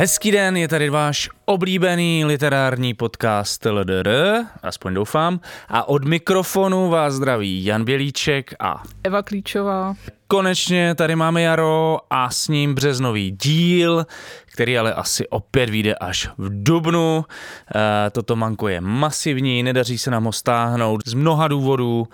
Hezký den, je tady váš oblíbený literární podcast LDR, aspoň doufám, a od mikrofonu vás zdraví Jan Bělíček a Eva Klíčová. Konečně tady máme jaro a s ním březnový díl, který ale asi opět vyjde až v dubnu. E, toto manko je masivní, nedaří se nám ho stáhnout z mnoha důvodů.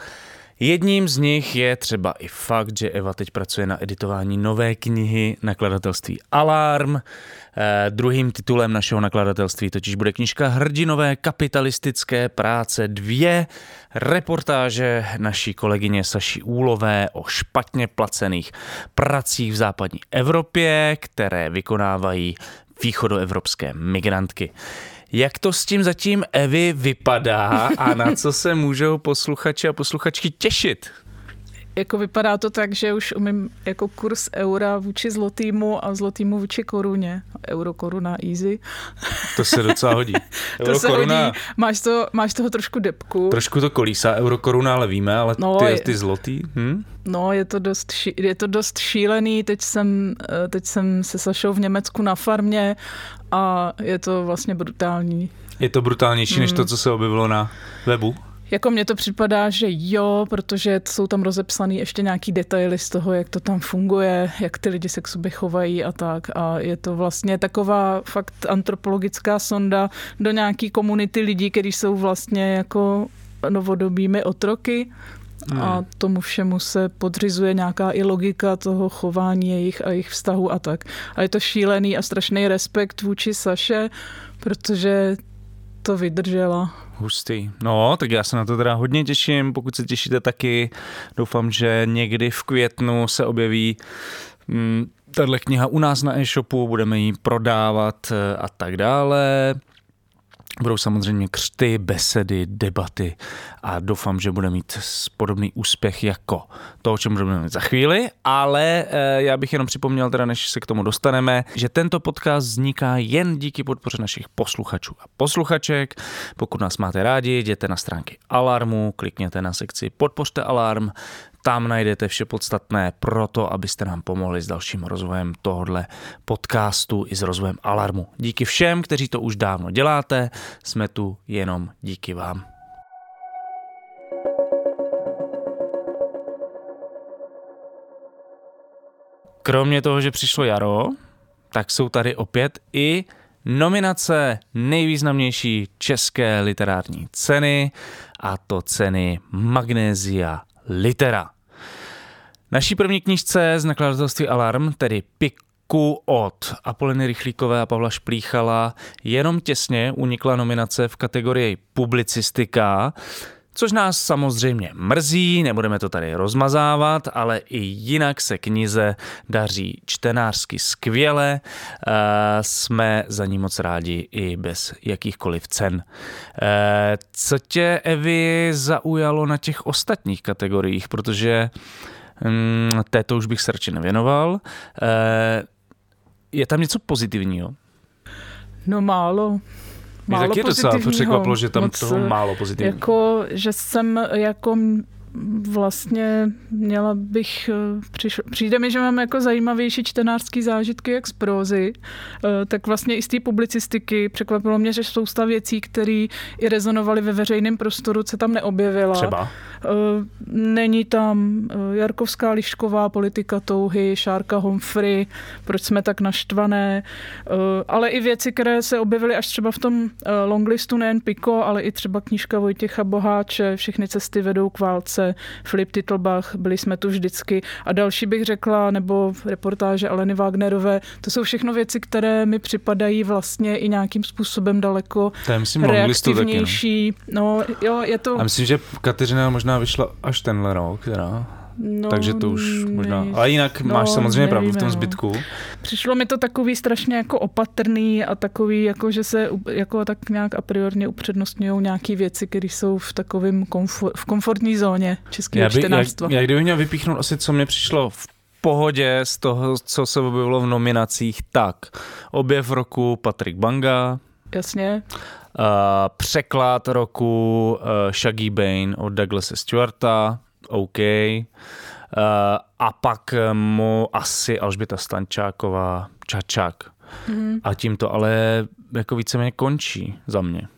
Jedním z nich je třeba i fakt, že Eva teď pracuje na editování nové knihy nakladatelství Alarm. Eh, druhým titulem našeho nakladatelství totiž bude knižka Hrdinové kapitalistické práce dvě reportáže naší kolegyně Saši Úlové o špatně placených pracích v západní Evropě, které vykonávají východoevropské migrantky. Jak to s tím zatím Evy vypadá a na co se můžou posluchači a posluchačky těšit? Jako vypadá to tak, že už umím jako kurz eura vůči zlotýmu a zlotýmu vůči koruně. Euro, koruna, easy. To se docela hodí. Euro, to se koruna, hodí. Máš, to, máš toho trošku depku. Trošku to kolísá, euro, koruna, ale víme, ale no, ty, ty zlotý? Hm? No, je to, dost, ší, je to dost šílený. Teď jsem, eh, teď jsem se Sašou v Německu na farmě a je to vlastně brutální. Je to brutálnější hmm. než to, co se objevilo na webu? Jako mně to připadá, že jo, protože jsou tam rozepsané ještě nějaký detaily z toho, jak to tam funguje, jak ty lidi se k sobě chovají a tak. A je to vlastně taková fakt antropologická sonda do nějaký komunity lidí, kteří jsou vlastně jako novodobými otroky. Hmm. A tomu všemu se podřizuje nějaká i logika toho chování jejich a jejich vztahu a tak. A je to šílený a strašný respekt vůči Saše, protože to vydržela. Hustý. No, tak já se na to teda hodně těším, pokud se těšíte taky. Doufám, že někdy v květnu se objeví mm, tahle kniha u nás na e-shopu, budeme ji prodávat eh, a tak dále. Budou samozřejmě křty, besedy, debaty a doufám, že bude mít podobný úspěch jako to, o čem budeme mít za chvíli, ale eh, já bych jenom připomněl teda, než se k tomu dostaneme, že tento podcast vzniká jen díky podpoře našich posluchačů a posluchaček. Pokud nás máte rádi, jděte na stránky Alarmu, klikněte na sekci Podpořte Alarm, tam najdete vše podstatné pro to, abyste nám pomohli s dalším rozvojem tohohle podcastu i s rozvojem Alarmu. Díky všem, kteří to už dávno děláte, jsme tu jenom díky vám. Kromě toho, že přišlo jaro, tak jsou tady opět i nominace nejvýznamnější české literární ceny, a to ceny Magnézia Litera. Naší první knižce z nakladatelství Alarm, tedy Piku od Apoliny Rychlíkové a Pavla Šplíchala, jenom těsně unikla nominace v kategorii publicistika, což nás samozřejmě mrzí, nebudeme to tady rozmazávat, ale i jinak se knize daří čtenářsky skvěle, jsme za ní moc rádi i bez jakýchkoliv cen. Co tě, Evi, zaujalo na těch ostatních kategoriích, protože této už bych se radši nevěnoval. Eh, je tam něco pozitivního? No málo. Málo Mě taky docela překvapilo, že tam moc, toho málo pozitivního. Jako, že jsem jako vlastně měla bych, eh, přišlo, přijde mi, že mám jako zajímavější čtenářský zážitky jak z prózy, eh, tak vlastně i z té publicistiky. Překvapilo mě, že spousta věcí, které i rezonovaly ve veřejném prostoru, se tam neobjevila. Třeba? Eh, není tam Jarkovská Lišková, politika touhy, Šárka Humphrey, proč jsme tak naštvané, ale i věci, které se objevily až třeba v tom longlistu nejen Piko, ale i třeba knížka Vojtěcha Boháče, Všechny cesty vedou k válce, Filip Titlbach, byli jsme tu vždycky. A další bych řekla, nebo reportáže Aleny Wagnerové, to jsou všechno věci, které mi připadají vlastně i nějakým způsobem daleko to je, myslím, reaktivnější. Taky, no. no, jo, je to... A myslím, že Kateřina možná vyšla až tenhle rok, teda. No, Takže to už možná. Ne, ale jinak no, máš samozřejmě nevíme, pravdu v tom no. zbytku. Přišlo mi to takový strašně jako opatrný a takový, jako že se jako tak nějak a priorně upřednostňují nějaké věci, které jsou v takovém komfort, v komfortní zóně českého já by, čtenářstva. Já, já kdybych měl vypíchnout asi, co mě přišlo v pohodě z toho, co se objevilo v nominacích, tak objev roku Patrik Banga. Jasně. Uh, překlad roku uh, Shaggy Bane od Douglasa Stewarta. OK. Uh, a pak mu asi Alžběta Stančáková, Čačák. Mm. A tím to ale jako víceméně končí za mě.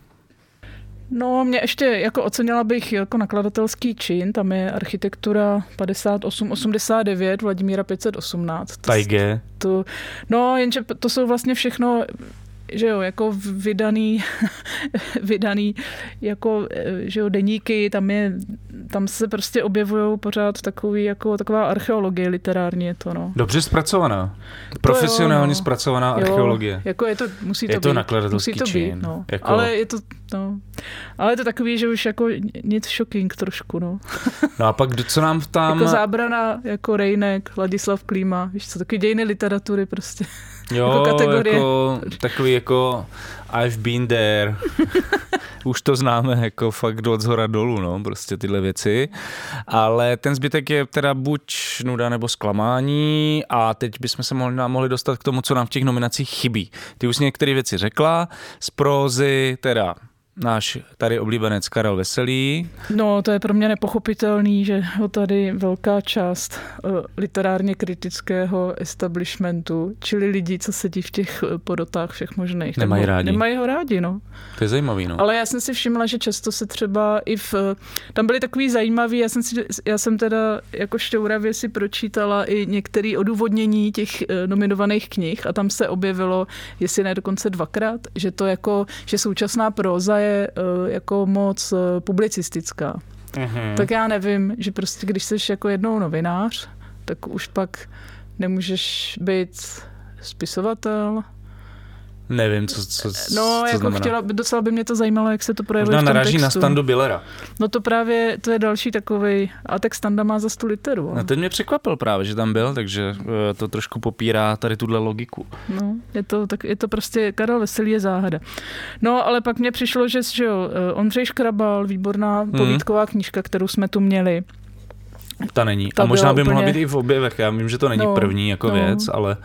No, mě ještě jako ocenila bych jako nakladatelský čin, tam je architektura 5889 Vladimíra 518. Tajge. To, no, jenže to jsou vlastně všechno že jo, jako vydaný, vydaný jako, eh, že jo, deníky, tam je, tam se prostě objevují pořád takový, jako taková archeologie literární je to, no. Dobře zpracovaná. Profesionálně jo, no. zpracovaná archeologie. Jo, jako je to, musí to je to být. musí to čin. být, no. Jako... Ale je to, no. Ale je to takový, že už jako nic shocking trošku, no. No a pak co nám tam... jako zábrana, jako Rejnek, Ladislav Klíma, víš co, taky dějiny literatury prostě. Jo, jako kategorie. Jako, takový jako I've been there. Už to známe jako fakt od zhora dolů, no, prostě tyhle věci. Ale ten zbytek je teda buď nuda nebo zklamání a teď bychom se mohli, mohli dostat k tomu, co nám v těch nominacích chybí. Ty už některé věci řekla, z prózy teda náš tady oblíbenec Karel Veselý. No, to je pro mě nepochopitelný, že ho tady velká část uh, literárně kritického establishmentu, čili lidi, co sedí v těch uh, porotách všech možných. Nemají rádi. Nemají ho rádi, no. To je zajímavý, no. Ale já jsem si všimla, že často se třeba i v... Tam byly takový zajímavý, já jsem, si, já jsem teda jako šťouravě si pročítala i některé odůvodnění těch nominovaných knih a tam se objevilo, jestli ne dokonce dvakrát, že to jako, že současná próza je je uh, jako moc uh, publicistická. Mm-hmm. Tak já nevím, že prostě když jsi jako jednou novinář, tak už pak nemůžeš být spisovatel, Nevím, co, co, co No, co jako znamená. chtěla, docela by mě to zajímalo, jak se to projevuje Možná v tom naráží textu. na standu Billera. No to právě, to je další takový, a tak standa má za tu literu. No ten mě překvapil právě, že tam byl, takže eh, to trošku popírá tady tuhle logiku. No, je to, tak je to prostě, Karel Veselý je záhada. No, ale pak mně přišlo, že, že jo, eh, Ondřej Škrabal, výborná hmm. povídková knížka, kterou jsme tu měli, ta není. Ta a možná by úplně... mohla být i v objevech. Já vím, že to není no, první jako no. věc, ale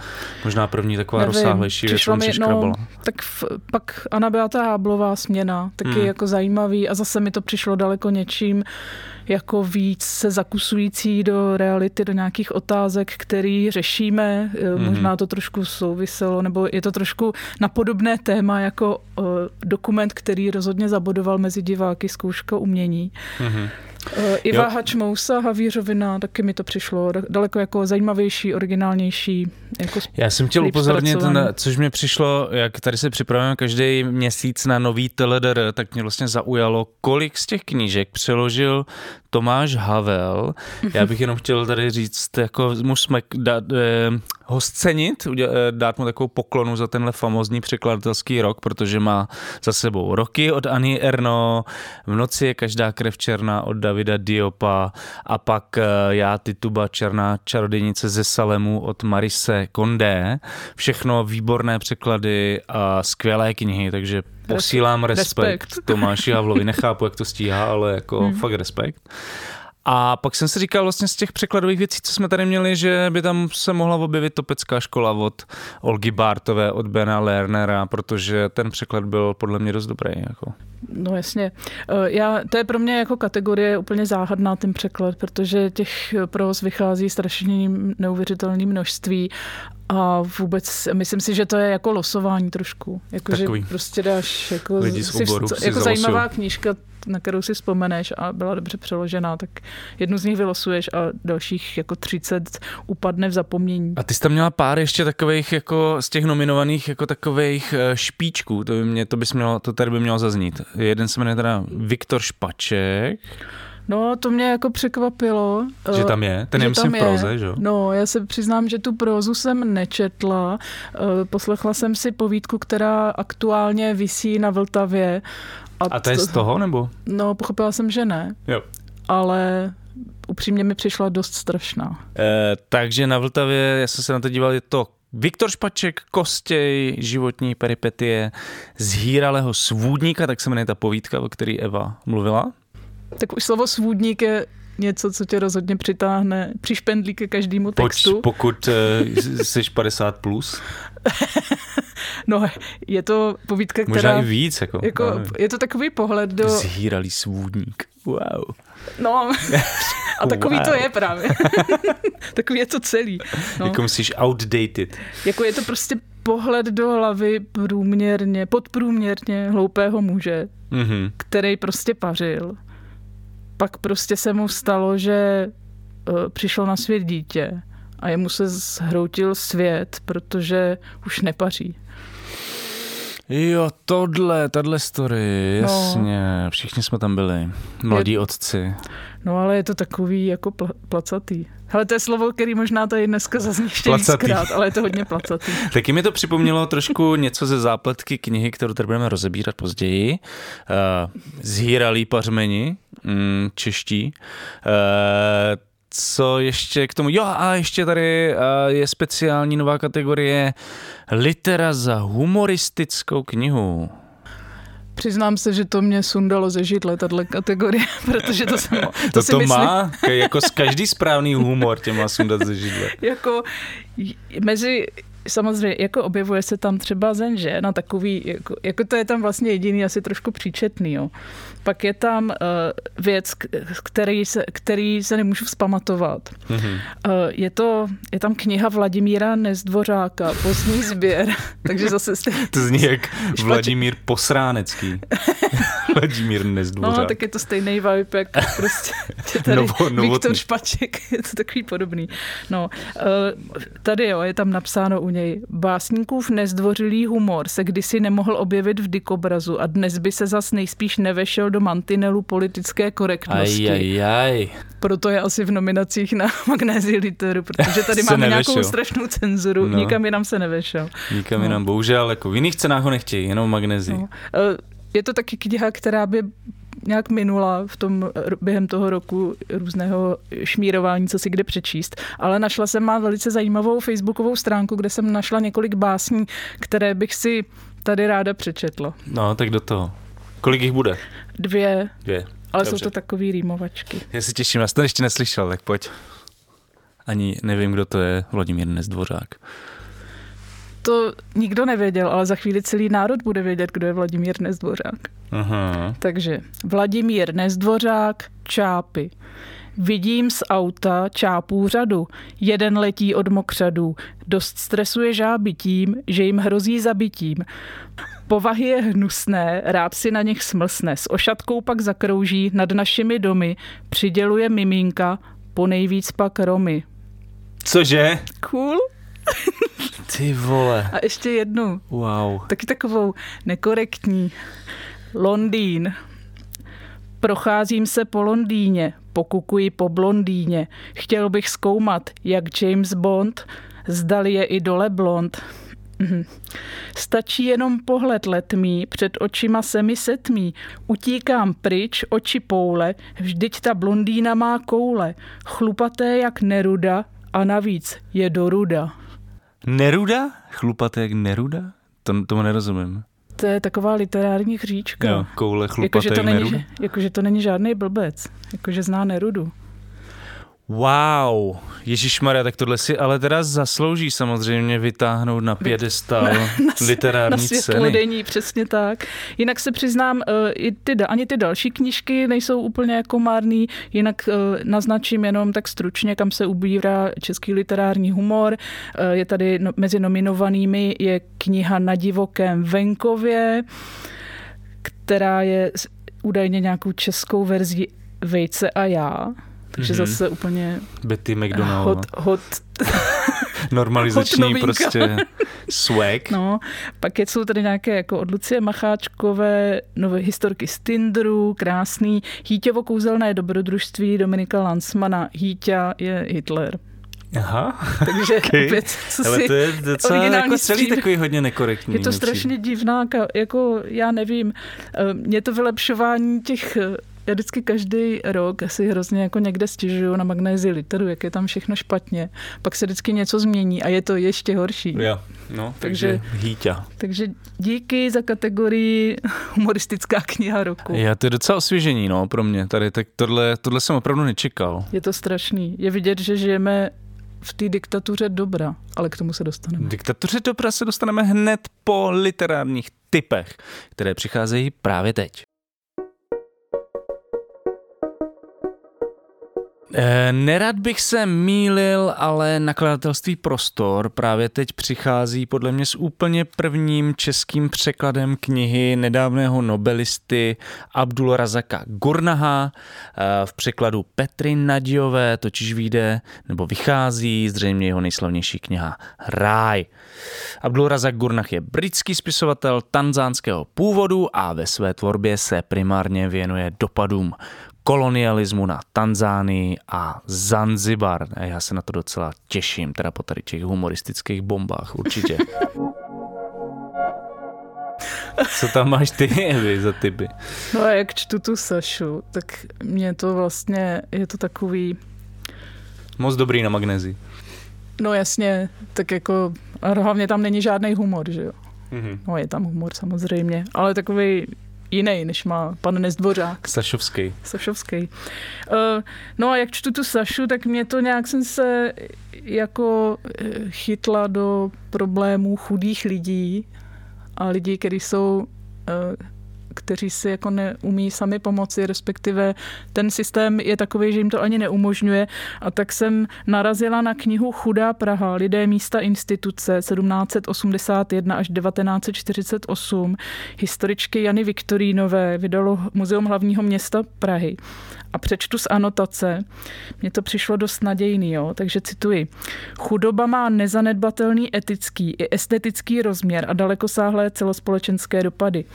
možná první taková Nevím, rozsáhlejší věc, mi, no, Tak v, pak Anna Beata Háblová směna, taky hmm. jako zajímavý a zase mi to přišlo daleko něčím jako víc se zakusující do reality, do nějakých otázek, který řešíme. Mm-hmm. Možná to trošku souviselo, nebo je to trošku na podobné téma jako uh, dokument, který rozhodně zabodoval mezi diváky zkouška umění. Mm-hmm. Uh, Iva Hačmousa, Havířovina, taky mi to přišlo daleko jako zajímavější, originálnější. Jako Já jsem chtěl upozornit, na, což mě přišlo, jak tady se připravujeme každý měsíc na nový TLDR, tak mě vlastně zaujalo, kolik z těch knížek přeložil Tomáš Havel. Já bych jenom chtěl tady říct, jako musíme dát, eh, ho scenit, eh, dát mu takovou poklonu za tenhle famózní překladatelský rok, protože má za sebou roky od Ani Erno, v noci je každá krev černá od Davida Diopa a pak eh, já Tituba Černá čarodějnice ze Salemu od Marise Kondé. Všechno výborné překlady a skvělé knihy, takže posílám respekt, respekt. Tomáši Havlovi. Nechápu, jak to stíhá, ale jako hmm. fakt respekt. A pak jsem si říkal vlastně z těch překladových věcí, co jsme tady měli, že by tam se mohla objevit topecká škola od Olgy Bartové, od Bena Lernera, protože ten překlad byl podle mě dost dobrý. Jako. No jasně. Eh, já, to je pro mě jako kategorie úplně záhadná ten překlad, protože těch pros vychází strašně neuvěřitelné množství a vůbec, myslím si, že to je jako losování trošku. Jako, že prostě dáš jako, Lidi z oboru si, jako zajímavá knížka, na kterou si vzpomeneš a byla dobře přeložená, tak jednu z nich vylosuješ a dalších jako 30 upadne v zapomnění. A ty jsi tam měla pár ještě takových jako z těch nominovaných jako takových eh, špičků, to by, mě, to, bys mělo, to tady by mělo zaznít. Jeden se jmenuje teda Viktor Špaček. No, to mě jako překvapilo. Že eh, tam je? Ten je myslím v proze, že jo? No, já se přiznám, že tu prózu jsem nečetla. Eh, poslechla jsem si povídku, která aktuálně visí na Vltavě. A, a to je z toho, nebo? No, pochopila jsem, že ne. Jo. Ale upřímně mi přišla dost strašná. E, takže na Vltavě, já jsem se na to díval, je to Viktor Špaček, Kostěj, životní peripetie z hýralého svůdníka, tak se jmenuje ta povídka, o který Eva mluvila. Tak už slovo svůdník je něco, co tě rozhodně přitáhne přišpendlí ke každému textu. Poč, pokud uh, jsi 50 plus. no, je to povídka, která... Možná i víc, jako. jako je to takový pohled do... Zhýralý svůdník. Wow. No, a takový wow. to je právě. takový je to celý. No. Jako myslíš outdated. Jako je to prostě pohled do hlavy průměrně, podprůměrně hloupého muže, Mhm. který prostě pařil. Pak prostě se mu stalo, že uh, přišlo na svět dítě a jemu se zhroutil svět, protože už nepaří. Jo, tohle, tahle story, No. jasně. Všichni jsme tam byli. Mladí otci. No ale je to takový jako pl- placatý. Hele, to je slovo, který možná tady dneska zazní ještě Placatý. víckrát, ale je to hodně placatý. Taky mi to připomnělo trošku něco ze zápletky knihy, kterou tady budeme rozebírat později. Uh, Zhýralí pařmeni, mm, čeští. Uh, co ještě k tomu? Jo, a ještě tady uh, je speciální nová kategorie litera za humoristickou knihu. Přiznám se, že to mě sundalo ze židle, tahle kategorie, protože to jsem, to, To si to myslím, má, jako z každý správný humor tě má sundat ze židle. jako mezi Samozřejmě, jako objevuje se tam třeba zen, že? Na takový, jako, jako to je tam vlastně jediný asi trošku příčetný, jo. Pak je tam uh, věc, k- který se, který se nemůžu vzpamatovat. Mhm. Uh, je, to, je tam kniha Vladimíra Nezdvořáka, pozdní sběr, takže zase jste... To zní jak Vladimír Posránecký. Vladimír Nezdvořák. No, tak je to stejný vibe, jak prostě tady Novo- novotný. Viktor Špaček, je to takový podobný. No, eh, tady jo, je tam napsáno u něj, básníkův nezdvořilý humor se kdysi nemohl objevit v dikobrazu a dnes by se zas nejspíš nevešel do mantinelu politické korektnosti. Aj, aj, aj. Proto je asi v nominacích na Magnézii literu, protože tady máme nevešel. nějakou strašnou cenzuru, No. nikam jinam se nevešel. Nikam No. jinam, bohužel, jako v jiných cenách ho nechtějí, jenom magnezii. No. Eh, Je to taky kniha, která by nějak minula v tom, během toho roku různého šmírování, co si kde přečíst. Ale našla jsem má velice zajímavou facebookovou stránku, kde jsem našla několik básní, které bych si tady ráda přečetla. No, tak do toho. Kolik jich bude? Dvě, Dvě. ale Dobře. jsou to takový rýmovačky. Já se těším, já jsem to ještě neslyšel, tak pojď. Ani nevím, kdo to je, Vladimír Nezdvořák. To nikdo nevěděl, ale za chvíli celý národ bude vědět, kdo je Vladimír Nezdvořák. Aha. Takže Vladimír Nezdvořák, čápy. Vidím z auta čápů řadu. Jeden letí od mokřadů. Dost stresuje žáby tím, že jim hrozí zabitím. Povahy je hnusné, rád si na nich smlsne. S ošatkou pak zakrouží nad našimi domy. Přiděluje miminka, po nejvíc pak Romy. Cože? Cool. Ty vole. A ještě jednu. Wow. Taky takovou nekorektní. Londýn. Procházím se po Londýně, pokukuji po blondýně. Chtěl bych zkoumat, jak James Bond, zdali je i dole blond. Mhm. Stačí jenom pohled letmý, před očima se mi setmí. Utíkám pryč, oči poule, vždyť ta blondýna má koule. Chlupaté jak Neruda a navíc je do ruda. Neruda? Chlupaté jak Neruda? To, tomu nerozumím. To je taková literární hříčka. Jo, koule chlupaté Jakože to, jak není, Neruda? jakože to není žádný blbec. Jakože zná Nerudu. Wow, Ježíš Maria, tak tohle si ale teda zaslouží samozřejmě vytáhnout na pědestal na literární ceny. světlodenní, přesně tak. Jinak se přiznám, eh, i ty, ani ty další knížky nejsou úplně jako márný, jinak eh, naznačím jenom tak stručně, kam se ubírá český literární humor. Eh, Je tady no, mezi nominovanými je kniha Na divokém venkově, která je údajně nějakou českou verzí Vejce a já. Takže Mhm. zase úplně Betty McDonald. hot, hot Normalizační hot prostě swag. No, pak je- jsou tady nějaké jako od Lucie Macháčkové, nové historky z Tinderu, krásný, Híťovo kouzelné dobrodružství Dominika Lansmana. Híťa je Hitler. Aha. Takže Okay. opět, co Ale si... to je docela jako celý takový hodně nekorektní. Je to strašně divná, jako já nevím, eh, mě to vylepšování těch, eh, já vždycky každý rok asi hrozně jako někde stěžuju na magnézi literu, jak je tam všechno špatně. Pak se vždycky něco změní a je to ještě horší. Jo, no, takže, Takže- hýťa. Takže díky za kategorii humoristická kniha roku. Já to je docela osvěžení, no, pro mě tady, tak tohle, tohle jsem opravdu nečekal. Je to strašný. Je vidět, že žijeme v té diktatuře dobra, ale k tomu se dostaneme. Diktatuře dobra se dostaneme hned po literárních typech, které přicházejí právě teď. Nerad bych se mýlil, ale nakladatelství Prostor právě teď přichází podle mě s úplně prvním českým překladem knihy nedávného nobelisty Abdul Razaka Gurnaha eh, v překladu Petry Nadějové, totiž vyjde nebo vychází zřejmě jeho nejslavnější kniha Ráj. Abdul Razak Gurnah je britský spisovatel tanzánského původu a ve své tvorbě se primárně věnuje dopadům kolonialismu na Tanzánii a Zanzibar. A já se na to docela těším, teda po tady těch humoristických bombách určitě. Co tam máš ty vy, za typy? No a jak čtu tu Sašu, tak mě to vlastně, je to takový... Moc dobrý na magnezi. No jasně, tak jako, hlavně tam není žádný humor, že jo. Mm-hmm. No je tam humor samozřejmě, ale takový jiný, než má pan Nezdvořák. Sašovský. Sašovský. Uh, no a jak čtu tu Sašu, tak mě to nějak jsem se jako eh, chytla do problémů chudých lidí a lidí, kteří jsou uh, kteří si jako neumí sami pomoci, respektive ten systém je takový, že jim to ani neumožňuje. A tak jsem narazila na knihu Chudá Praha, lidé místa instituce 1781 až 1948 historičky Jany Viktorínové, vydalo Muzeum hlavního města Prahy a přečtu z anotace. Mně to přišlo dost nadějný, jo? takže cituji. Chudoba má nezanedbatelný etický i estetický rozměr a dalekosáhlé celospolečenské dopady.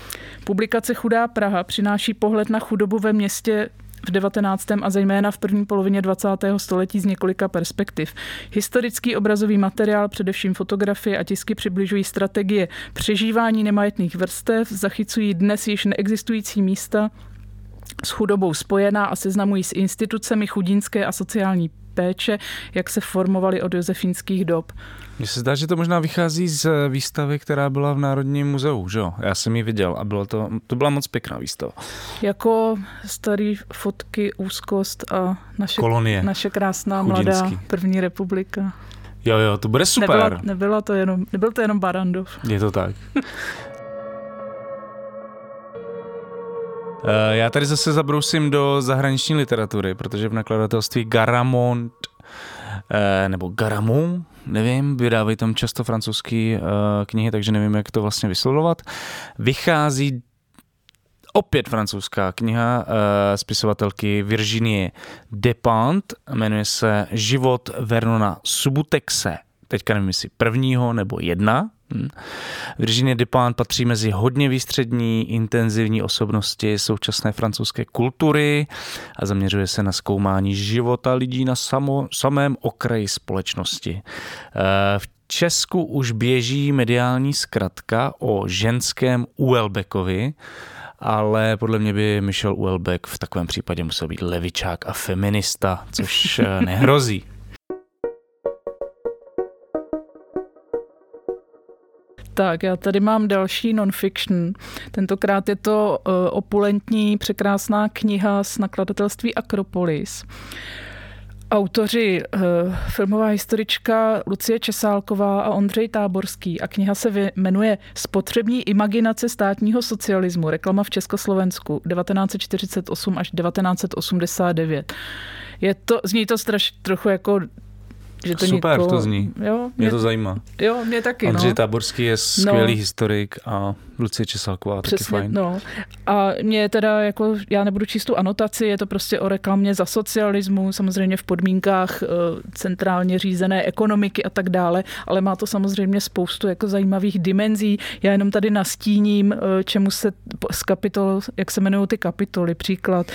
Publikace Chudá Praha přináší pohled na chudobu ve městě v 19. a zejména v první polovině 20. století z několika perspektiv. Historický obrazový materiál, především fotografie a tisky přibližují strategie přežívání nemajetných vrstev, zachycují dnes již neexistující místa s chudobou spojená a seznamují s institucemi chudínské a sociální péče, jak se formovaly od josefínských dob. Mně se zdá, že to možná vychází z výstavy, která byla v Národním muzeu, že jo? Já jsem ji viděl a bylo to, to byla moc pěkná výstava. Jako starý fotky, úzkost a naše, Kolonie. naše krásná Chudinský. mladá první republika. Jo, jo, to bude super. Nebyla, nebyla to jenom, nebyl to jenom Barandov. Je to tak. já tady zase zabrousím do zahraniční literatury, protože v nakladatelství Garamond eh, nebo Garamond, nevím, vydávají tam často francouzské eh, knihy, takže nevím, jak to vlastně vyslovovat. Vychází opět francouzská kniha spisovatelky Virginie Despont, jmenuje se Život Vernona Subutexe. Teďka nevím, jestli prvního nebo jedna, Hmm. Virginie Despont patří mezi hodně výstřední, intenzivní osobnosti současné francouzské kultury a zaměřuje se na zkoumání života lidí na samo, samém okraji společnosti. Eh, v Česku už běží mediální zkratka o ženském Uelbekovi, ale podle mě by Michel Uelbeck v takovém případě musel být levičák a feminista, což eh, nehrozí. Tak, já tady mám další non-fiction. Tentokrát je to uh, opulentní, překrásná kniha z nakladatelství Akropolis. Autoři uh, filmová historička Lucie Česálková a Ondřej Táborský a kniha se jmenuje Spotřební imaginace státního socialismu, reklama v Československu 1948 až 1989. Je to, zní to straš, trochu jako že to Super, nikoho... to zní. Jo, mě, mě to zajímá. Jo, mě taky. Ondřej no. Táborský je skvělý no. historik a Lucie Česalková Přesně, taky fajn. No. A mě teda jako, já nebudu číst tu anotaci, je to prostě o reklamě za socialismu, samozřejmě v podmínkách uh, centrálně řízené ekonomiky a tak dále, ale má to samozřejmě spoustu jako zajímavých dimenzí. Já jenom tady nastíním, uh, čemu se z kapitol, jak se jmenují ty kapitoly, příklad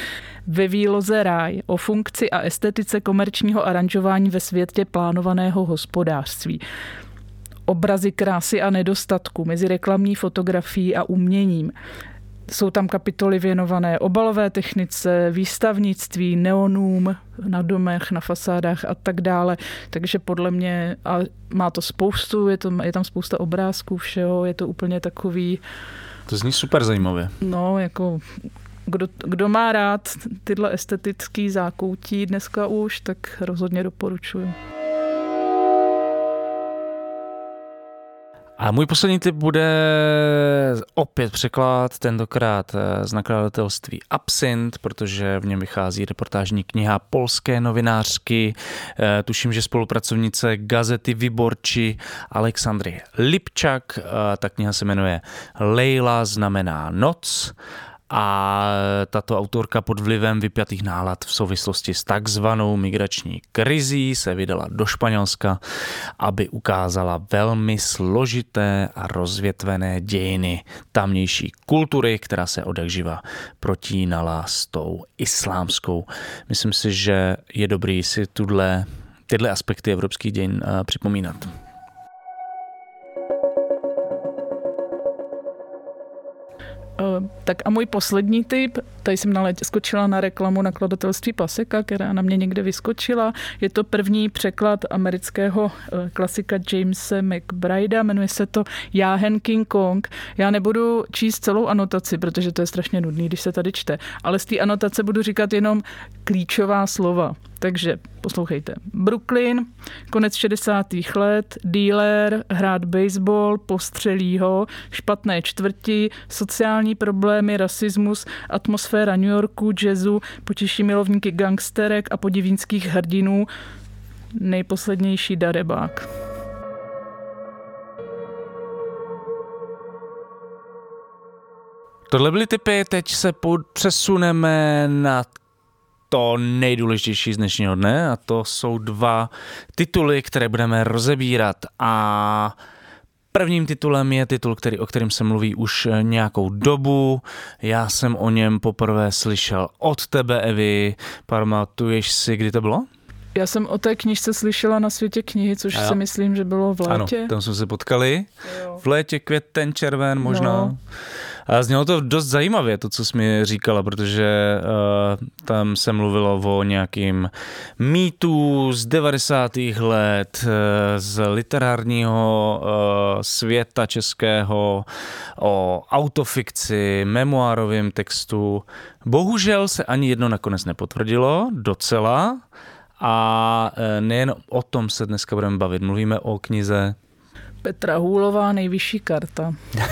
ve výloze ráj o funkci a estetice komerčního aranžování ve světě plánovaného hospodářství obrazy krásy a nedostatku mezi reklamní fotografií a uměním. Jsou tam kapitoly věnované obalové technice, výstavnictví, neonům na domech, na fasádách a tak dále. Takže podle mě, a má to spoustu, je, to, je tam spousta obrázků všeho, je to úplně takový... To zní super zajímavě. No, jako kdo, kdo má rád tyhle estetické zákoutí dneska už, tak rozhodně doporučuji. A můj poslední tip bude opět překlad, tentokrát eh, z nakladatelství Absint, protože v něm vychází reportážní kniha polské novinářky, eh, tuším, že spolupracovnice gazety Vyborči Alexandry Lipčak. Eh, ta kniha se jmenuje Leila znamená noc a tato autorka pod vlivem vypjatých nálad v souvislosti s takzvanou migrační krizí se vydala do Španělska, aby ukázala velmi složité a rozvětvené dějiny tamnější kultury, která se odakživa protínala s tou islámskou. Myslím si, že je dobrý si tuhle, tyhle aspekty evropských dějin eh, připomínat. Tak a můj poslední tip, tady jsem na letě skočila na reklamu nakladatelství Paseka, která na mě někde vyskočila. Je to první překlad amerického eh, klasika Jamesa McBrida, jmenuje se to Jáhen King Kong. Já nebudu číst celou anotaci, protože to je strašně nudný, když se tady čte, ale z té anotace budu říkat jenom klíčová slova. Takže poslouchejte. Brooklyn, konec 60. let, dealer, hrát baseball, postřelí ho, špatné čtvrti, sociální problémy, rasismus, atmosféra New Yorku, jazzu, potěší milovníky gangsterek a podivínských hrdinů, nejposlednější darebák. Tohle byly typy, teď se přesuneme na to nejdůležitější z dnešního dne a to jsou dva tituly, které budeme rozebírat a Prvním titulem je titul, který, o kterém se mluví už nějakou dobu. Já jsem o něm poprvé slyšel od tebe, Evi. Pamatuješ si, kdy to bylo? Já jsem o té knižce slyšela na světě knihy, což si myslím, že bylo v létě. Ano, tam jsme se potkali. Jo. V létě, květen, červen možná. No. A znělo to dost zajímavě, to, co jsi mi říkala, protože uh, tam se mluvilo o nějakým mýtu z 90. let, uh, z literárního uh, světa českého, o autofikci, memoárovém textu. Bohužel se ani jedno nakonec nepotvrdilo, docela. A nejen o tom se dneska budeme bavit. Mluvíme o knize Petra Hůlová, nejvyšší karta.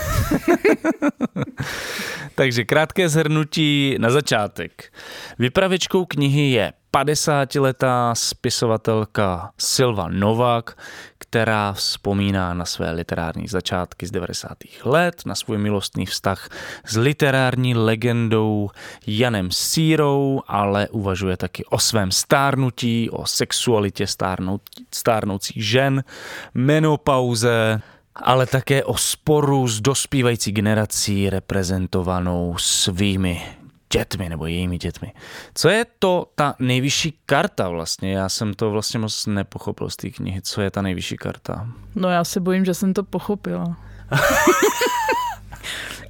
Takže krátké zhrnutí na začátek. Vypravěčkou knihy je 50-letá spisovatelka Silva Novak, která vzpomíná na své literární začátky z 90. let, na svůj milostný vztah s literární legendou Janem Sírou, ale uvažuje taky o svém stárnutí, o sexualitě stárnoucích žen, menopauze, ale také o sporu s dospívající generací reprezentovanou svými dětmi nebo jejími dětmi. Co je to ta nejvyšší karta vlastně? Já jsem to vlastně moc nepochopil z té knihy. Co je ta nejvyšší karta? No já se bojím, že jsem to pochopila.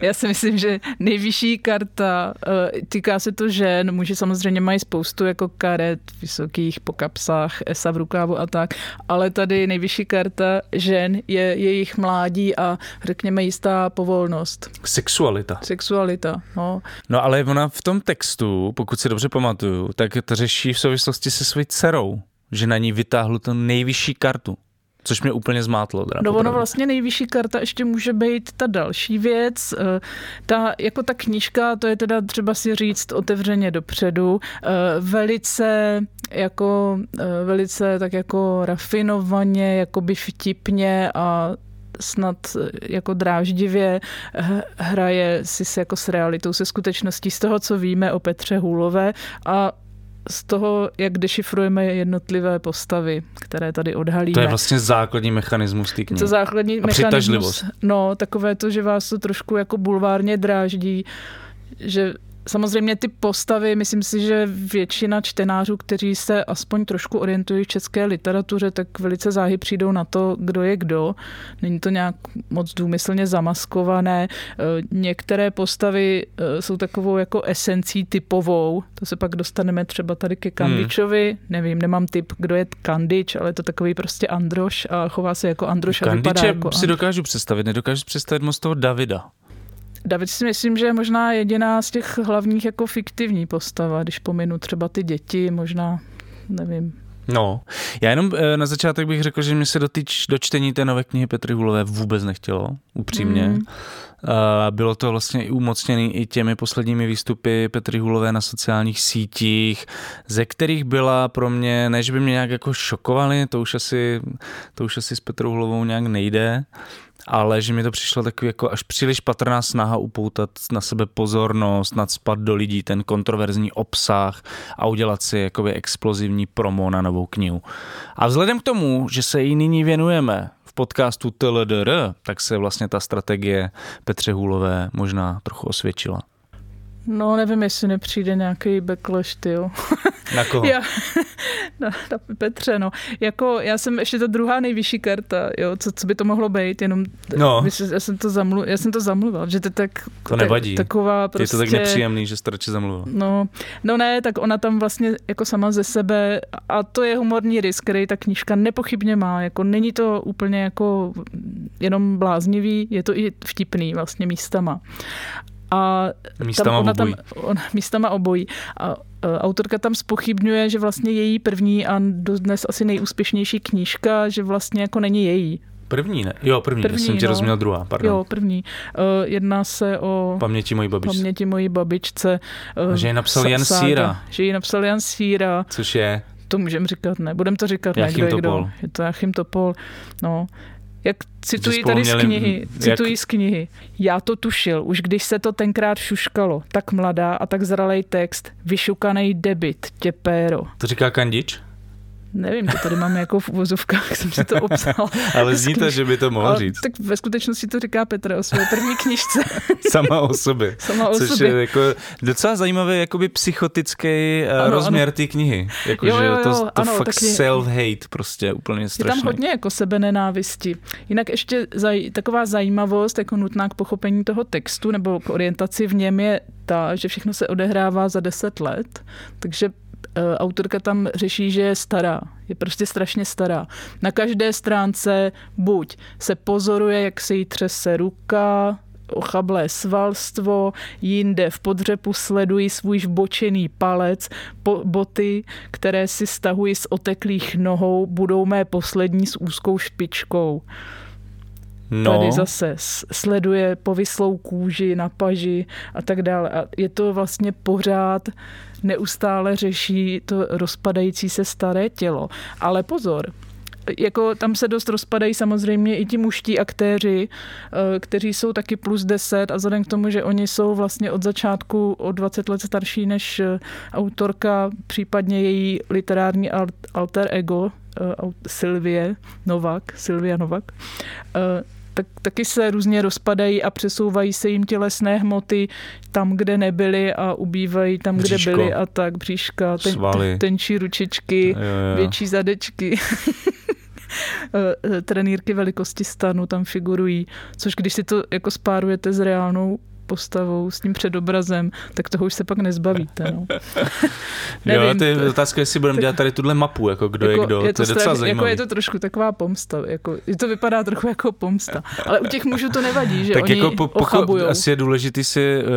Já si myslím, že nejvyšší karta, eh, týká se to žen, muži samozřejmě mají spoustu jako karet vysokých po kapsách, esa v rukávu a tak, ale tady nejvyšší karta žen je jejich mládí a řekněme jistá povolnost. Sexualita. Sexualita, no. No ale ona v tom textu, pokud si dobře pamatuju, tak to řeší v souvislosti se svojí dcerou, že na ní vytáhlu tu nejvyšší kartu. Což mě úplně zmátlo. Teda, no ono vlastně nejvyšší karta ještě může být ta další věc. Eh, ta, jako ta knížka, to je teda třeba si říct otevřeně dopředu, eh, velice jako, eh, velice tak jako rafinovaně, jakoby vtipně a snad jako dráždivě hraje si se jako s realitou, se skutečností z toho, co víme o Petře Hůlové a z toho, jak dešifrujeme jednotlivé postavy, které tady odhalíme. To je vlastně základní mechanismus té knihy. To základní A mechanismus. No, takové to, že vás to trošku jako bulvárně dráždí, že Samozřejmě ty postavy, myslím si, že většina čtenářů, kteří se aspoň trošku orientují v české literatuře, tak velice záhy přijdou na to, kdo je kdo. Není to nějak moc důmyslně zamaskované. E, některé postavy e, jsou takovou jako esencí typovou. To se pak dostaneme třeba tady ke Kandičovi. Hmm. Nevím, nemám typ, kdo je Kandič, ale je to takový prostě Androš a chová se jako Androš a vypadá jako si dokážu představit, nedokážu představit moc toho Davida. David si myslím, že je možná jediná z těch hlavních jako fiktivní postava, když pominu třeba ty děti, možná, nevím, No, já jenom eh, na začátek bych řekl, že mi se do, týč, do čtení té nové knihy Petry Hulové vůbec nechtělo, upřímně. Mm. Bylo to vlastně i umocněné i těmi posledními výstupy Petry Hulové na sociálních sítích, ze kterých byla pro mě, než by mě nějak jako šokovaly, to už asi, to už asi s Petrou Hulovou nějak nejde, ale že mi to přišlo takový jako až příliš patrná snaha upoutat na sebe pozornost, nadspat do lidí ten kontroverzní obsah a udělat si jakoby explozivní promo na novou knihu. A vzhledem k tomu, že se jí nyní věnujeme v podcastu TLDR, tak se vlastně ta strategie Petře Hůlové možná trochu osvědčila. No, nevím, jestli nepřijde nějaký backlash, ty jo. Na koho? Já, na, na Petře, no. Jako, já jsem ještě ta druhá nejvyšší karta, jo, co, co by to mohlo být, jenom, no. já jsem to, zamlu, já jsem to zamluvil, že to tak, to nevadí. Tak, taková prostě... Je to tak prostě- nepříjemný, že jste radši zamluvil. No, no ne, tak ona tam vlastně jako sama ze sebe, a to je humorní risk, který ta knížka nepochybně má, jako není to úplně jako jenom bláznivý, je to i vtipný vlastně místama. A místama tam ona obojí. tam, ona, místama obojí. A e, autorka tam spochybňuje, že vlastně její první a dnes asi nejúspěšnější knížka, že vlastně jako není její. První, ne? Jo, první, první jsem ti no. rozuměl druhá, pardon. Jo, první. Uh, jedná se o... Paměti mojí babičce. Paměti mojí babičce. Uh, že ji napsal Jan Síra. Že ji napsal Jan Síra. Což je? To můžeme říkat, ne, budeme to říkat. Jachim ne, kdo Topol. Je, kdo. je to Jachim Topol. No. Jak cituji tady z knihy, cituji jak... z knihy. Já to tušil, už když se to tenkrát šuškalo. Tak mladá a tak zralej text, vyšukaný debit, těpéro. To říká Kandič? Nevím, to tady máme jako v uvozovkách, jsem si to obsal. Ale zní to, že by to mohl říct. Tak ve skutečnosti to říká Petra o své první knižce. Sama o sobě. Sama o Což sobě. je jako docela zajímavý jakoby psychotický uh, ano, rozměr té knihy. Jako, jo, jo, jo, to, to ano, fakt taky, self-hate prostě úplně strašný. Je tam hodně jako sebe nenávisti. Jinak ještě zaj, taková zajímavost, jako nutná k pochopení toho textu nebo k orientaci v něm je ta, že všechno se odehrává za deset let, takže Eh, autorka tam řeší, že je stará. Je prostě strašně stará. Na každé stránce buď se pozoruje, jak se jí třese ruka, ochablé svalstvo, jinde v podřepu sledují svůj vbočený palec, po, boty, které si stahují z oteklých nohou, budou mé poslední s úzkou špičkou. No. Tady zase sleduje povyslou kůži na paži a tak dále. A je to vlastně pořád neustále řeší to rozpadající se staré tělo. Ale pozor, jako tam se dost rozpadají samozřejmě i ti muští aktéři, eh, kteří jsou taky plus 10 a vzhledem k tomu, že oni jsou vlastně od začátku o 20 let starší než eh, autorka, případně její literární alter ego, eh, Sylvie Novak, Sylvia Novak, tak, taky se různě rozpadají a přesouvají se jim tělesné hmoty tam, kde nebyly a ubývají tam, Bříško. kde byly a tak, bříška, ten, ten, tenčí ručičky, jo, jo. větší zadečky. trenýrky velikosti stanu tam figurují, což když si to jako spárujete s reálnou postavou, s tím předobrazem, tak toho už se pak nezbavíte. No. Nevím, jo, to je otázka, jestli budeme dělat tady tuhle mapu, jako kdo jako, je kdo. Je to, to je docela strašný, Jako je to trošku taková pomsta. Jako, to vypadá trochu jako pomsta. Ale u těch mužů to nevadí, že tak oni jako po, po, Asi je důležité si uh,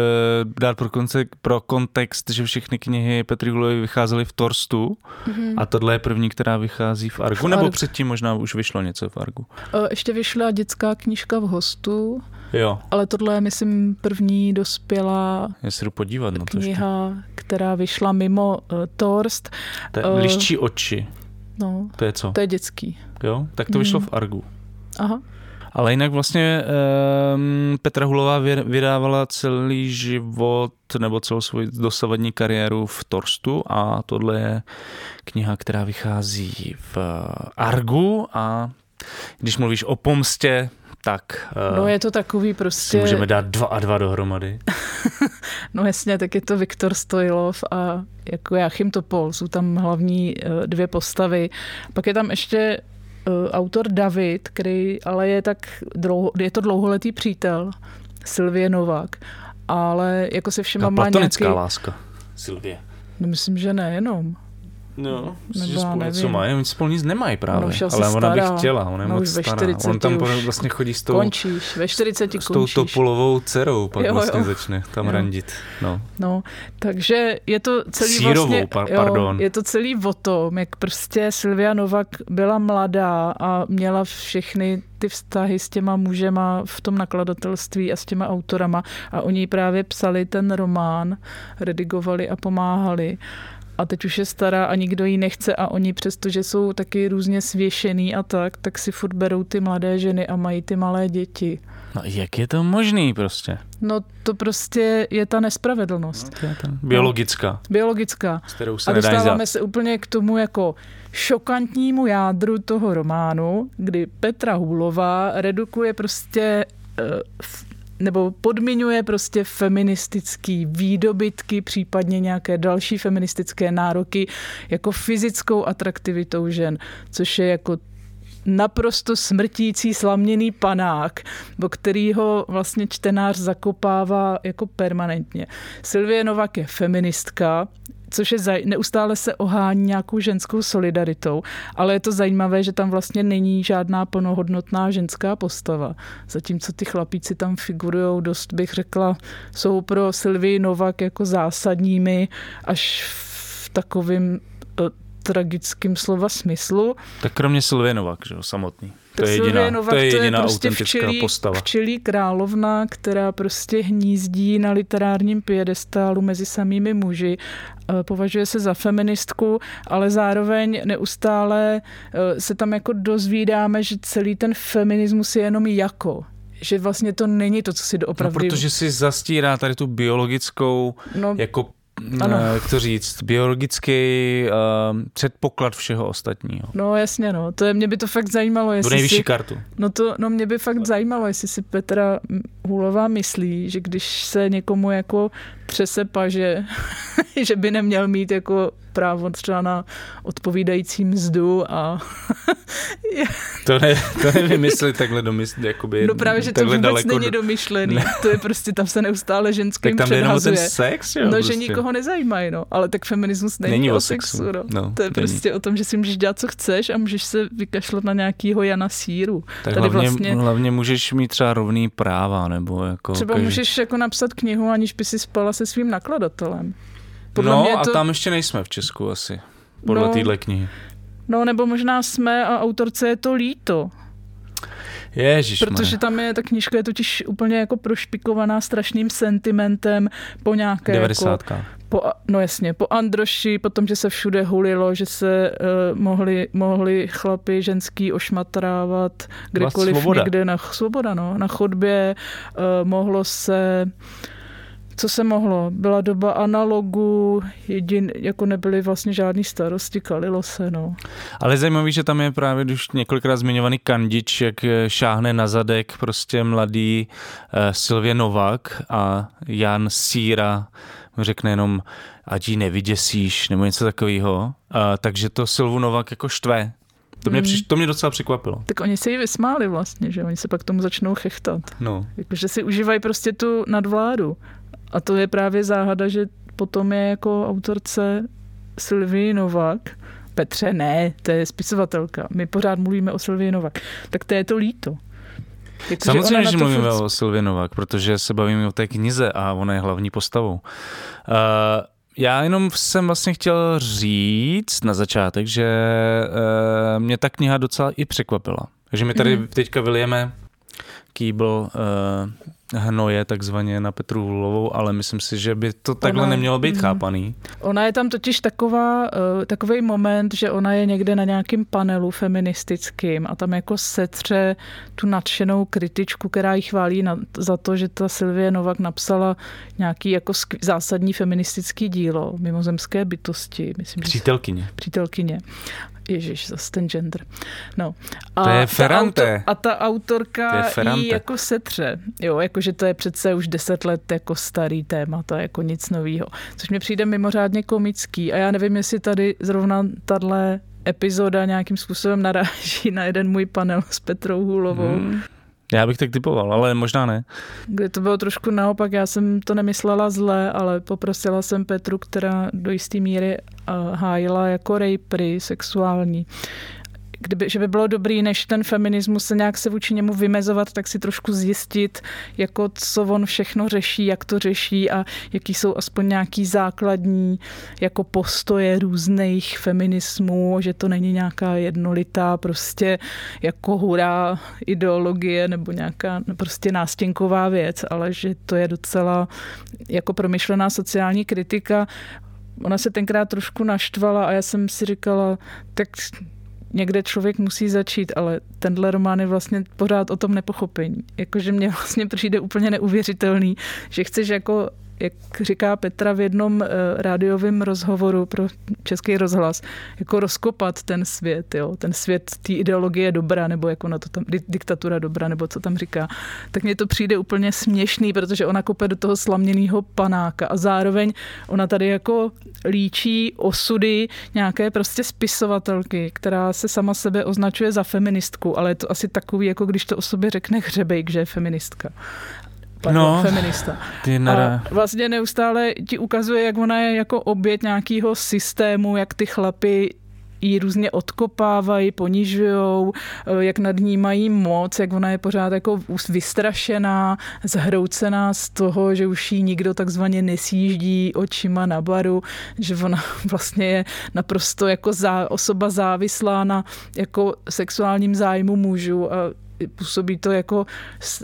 dát pro, konce, pro kontext, že všechny knihy Petry Hulovy vycházely v Torstu mm-hmm. a tohle je první, která vychází v Argu, v nebo Argu. předtím možná už vyšlo něco v Argu? Uh, ještě vyšla dětská knížka v hostu. Jo. Ale tohle je, myslím, první dospělá Já se jdu podívat na to kniha, ještě. která vyšla mimo uh, Torst. To je uh, Liščí oči. No, to je co? To je dětský. Jo, tak to vyšlo mm. v Argu. Aha. Ale jinak vlastně um, Petra Hulová vydávala celý život nebo celou svou dosavadní kariéru v Torstu a tohle je kniha, která vychází v Argu a když mluvíš o pomstě, tak... Uh, no je to takový prostě... Můžeme dát dva a dva dohromady. no jasně, tak je to Viktor Stojlov a jako Jachim Topol, jsou tam hlavní uh, dvě postavy. Pak je tam ještě uh, autor David, který ale je tak dlouho, je to dlouholetý přítel, Sylvie Novak, ale jako se všema má nějaký... láska, Sylvie. No myslím, že nejenom. No, že spolu něco mají, oni spolu nic nemají právě, asi ale ona by stará. chtěla, ona je No, moc stará. 40 On tam už vlastně chodí s tou, Končíš, ve 40 s tou končíš. topulovou dcerou, pak Jo, vlastně jo. začne tam Jo. randit. No. No, takže je to celý Sírovou, vlastně, par- pardon. Jo, je to celý o tom, jak prostě Silvia Novak byla mladá a měla všechny ty vztahy s těma mužema v tom nakladatelství a s těma autorama a oni právě psali ten román, redigovali a pomáhali. A teď už je stará a nikdo ji nechce a oni přestože jsou taky různě svěšený a tak, tak si furt berou ty mladé ženy a mají ty malé děti. no jak je to možný prostě? No to prostě je ta nespravedlnost. To je ta biologická, Biologická. s kterou se A dostáváme se úplně k tomu jako šokantnímu jádru toho románu, kdy Petra Hůlová redukuje prostě eh, nebo podmiňuje prostě feministický výdobytky, případně nějaké další feministické nároky jako fyzickou atraktivitou žen, což je jako naprosto smrtící slaměný panák, do kterého vlastně čtenář zakopává jako permanentně. Sylvie Novak je feministka, což je zaj- neustále se ohání nějakou ženskou solidaritou, ale je to zajímavé, že tam vlastně není žádná plnohodnotná ženská postava. Zatímco ty chlapíci tam figurují dost, bych řekla, jsou pro Sylvii Novak jako zásadními až v takovým eh, tragickým slova smyslu. Tak kromě Sylvie Novak, že jo, samotný. To je jediná, Novak to je jediná prostě autentická včelí, postava. Včelí královna, která prostě hnízdí na literárním piedestálu mezi samými muži. Eh, Považuje se za feministku, ale zároveň neustále eh, se tam jako dozvídáme, že celý ten feminismus je jenom jako. Že vlastně to není to, co si No, doopravdy... protože si zastírá tady tu biologickou, no, jako, Ano. jak to říct, biologický uh, předpoklad všeho ostatního. no jasně, no. To je, mě by to fakt zajímalo, jestli nejvyšší si... kartu. No to, no mě by fakt zajímalo, jestli si Petra Hůlová myslí, že když se někomu jako třese paže, že by neměl mít jako právo třeba na odpovídající mzdu a To, ne, to nevymysli takhle domysl, jakoby no právě, že to vůbec daleko není do- domyšlený. Ne. To je prostě, tam se neustále ženským Tak tam o ten předhazuje. sex, jo? No, prostě. že nikoho nezajímají, no. Ale tak feminismus není, Není o o sexu, sexu, no. no, To je není. prostě o tom, že si můžeš dělat, co chceš a můžeš se vykašlat na nějakýho Jana Síru. Tak Tady hlavně, vlastně- hlavně můžeš mít třeba rovný práva, nebo jako... Třeba každý- můžeš jako napsat knihu, aniž by si spala se svým nakladatelem. Podle no mě je a to, tam ještě nejsme v Česku asi, podle No. téhle knihy. No nebo možná jsme a autorce je to líto, Ježiš, protože tam je, ta knížka je totiž úplně jako prošpikovaná strašným sentimentem po nějaké 90. jako, po, no jasně, po Androši, potom, že se všude hulilo, že se uh, mohli, mohli chlapi ženský ošmatrávat kdekoliv, svoboda. někde na svoboda, no, na chodbě, uh, mohlo se co se mohlo? Byla doba analogu, jedin, jako nebyly vlastně žádný starosti, kalilo se, no. Ale zajímavý, že tam je právě už několikrát zmiňovaný Kandič, jak eh, šáhne na zadek prostě mladý uh, Silvě Novak a Jan Síra mu řekne jenom, ať ji nevyděsíš, nebo něco takového. Uh, takže to Silvu Novak jako štve. To mě, Mm. přiš, to mě docela překvapilo. Tak oni se jí vysmáli vlastně, že oni se pak tomu začnou chechtat. No. Jakože si užívají prostě tu nadvládu. A to je právě záhada, že potom je jako autorce Sylvie Novak, Petře ne, to je spisovatelka. My pořád mluvíme o Sylvie Novak. Tak to je to líto. Jako, Samozřejmě, že to mluvíme furt- o Silvě Novak, protože se bavíme o té knize a ona je hlavní postavou. Uh, já jenom jsem vlastně chtěl říct na začátek, že uh, mě ta kniha docela i překvapila. Takže my tady mm. teďka vylijeme kýbl uh, hnoje takzvaně na Petru Hulovou, ale myslím si, že by to takhle Ona- nemělo být mhm. chápaný. Ona je tam totiž taková, uh, takový moment, že ona je někde na nějakém panelu feministickým a tam jako setře tu nadšenou kritičku, která jí chválí na, za to, že ta Sylvie Novak napsala nějaký jako skv- zásadní feministický dílo mimozemské bytosti, myslím, že Přítelkyně. Ježíš, zase ten gender. No. A To je ta Ferrante. auto- a ta autorka To je jí Ferrante. jako setře. Jo, jakože to je přece už deset let jako starý téma, to je jako nic novýho. Což mi přijde mimořádně komický. A já nevím, jestli tady zrovna tahle epizoda nějakým způsobem naráží na jeden můj panel s Petrou Hůlovou. Hmm. Já bych tak typoval, ale možná ne. Kde to bylo trošku naopak, já jsem to nemyslela zle, ale poprosila jsem Petru, která do jisté míry uh, hájila jako rejpry sexuální, kdyby, že by bylo dobrý, než ten feminismus se nějak se vůči němu vymezovat, tak si trošku zjistit, jako co on všechno řeší, jak to řeší a jaký jsou aspoň nějaký základní jako postoje různých feminismů, že to není nějaká jednolitá prostě jako hurá ideologie nebo nějaká prostě nástěnková věc, ale že to je docela jako promyšlená sociální kritika. Ona se tenkrát trošku naštvala a já jsem si říkala, tak někde člověk musí začít, ale tenhle román je vlastně pořád o tom nepochopení. Jakože mně vlastně přijde úplně neuvěřitelný, že chceš jako jak říká Petra v jednom uh, rádiovém rozhovoru pro Český rozhlas, jako rozkopat ten svět, jo, ten svět té ideologie dobra, nebo jako na to tam, diktatura dobra, nebo co tam říká, tak mně to přijde úplně směšný, protože ona kope do toho slaměného panáka. A zároveň ona tady jako líčí osudy nějaké prostě spisovatelky, která se sama sebe označuje za feministku, ale je to asi takový, jako když to o sobě řekne hřebejk, že je feministka pardon, no, feminista. Ty a vlastně neustále ti ukazuje, jak ona je jako oběť nějakého systému, jak ty chlapy ji různě odkopávají, ponižují, eh, jak nad ní mají moc, jak ona je pořád jako vystrašená, zhroucená z toho, že už jí nikdo takzvaně nesjíždí očima na baru, že ona vlastně je naprosto jako zá, osoba závislá na jako sexuálním zájmu mužů a působí to jako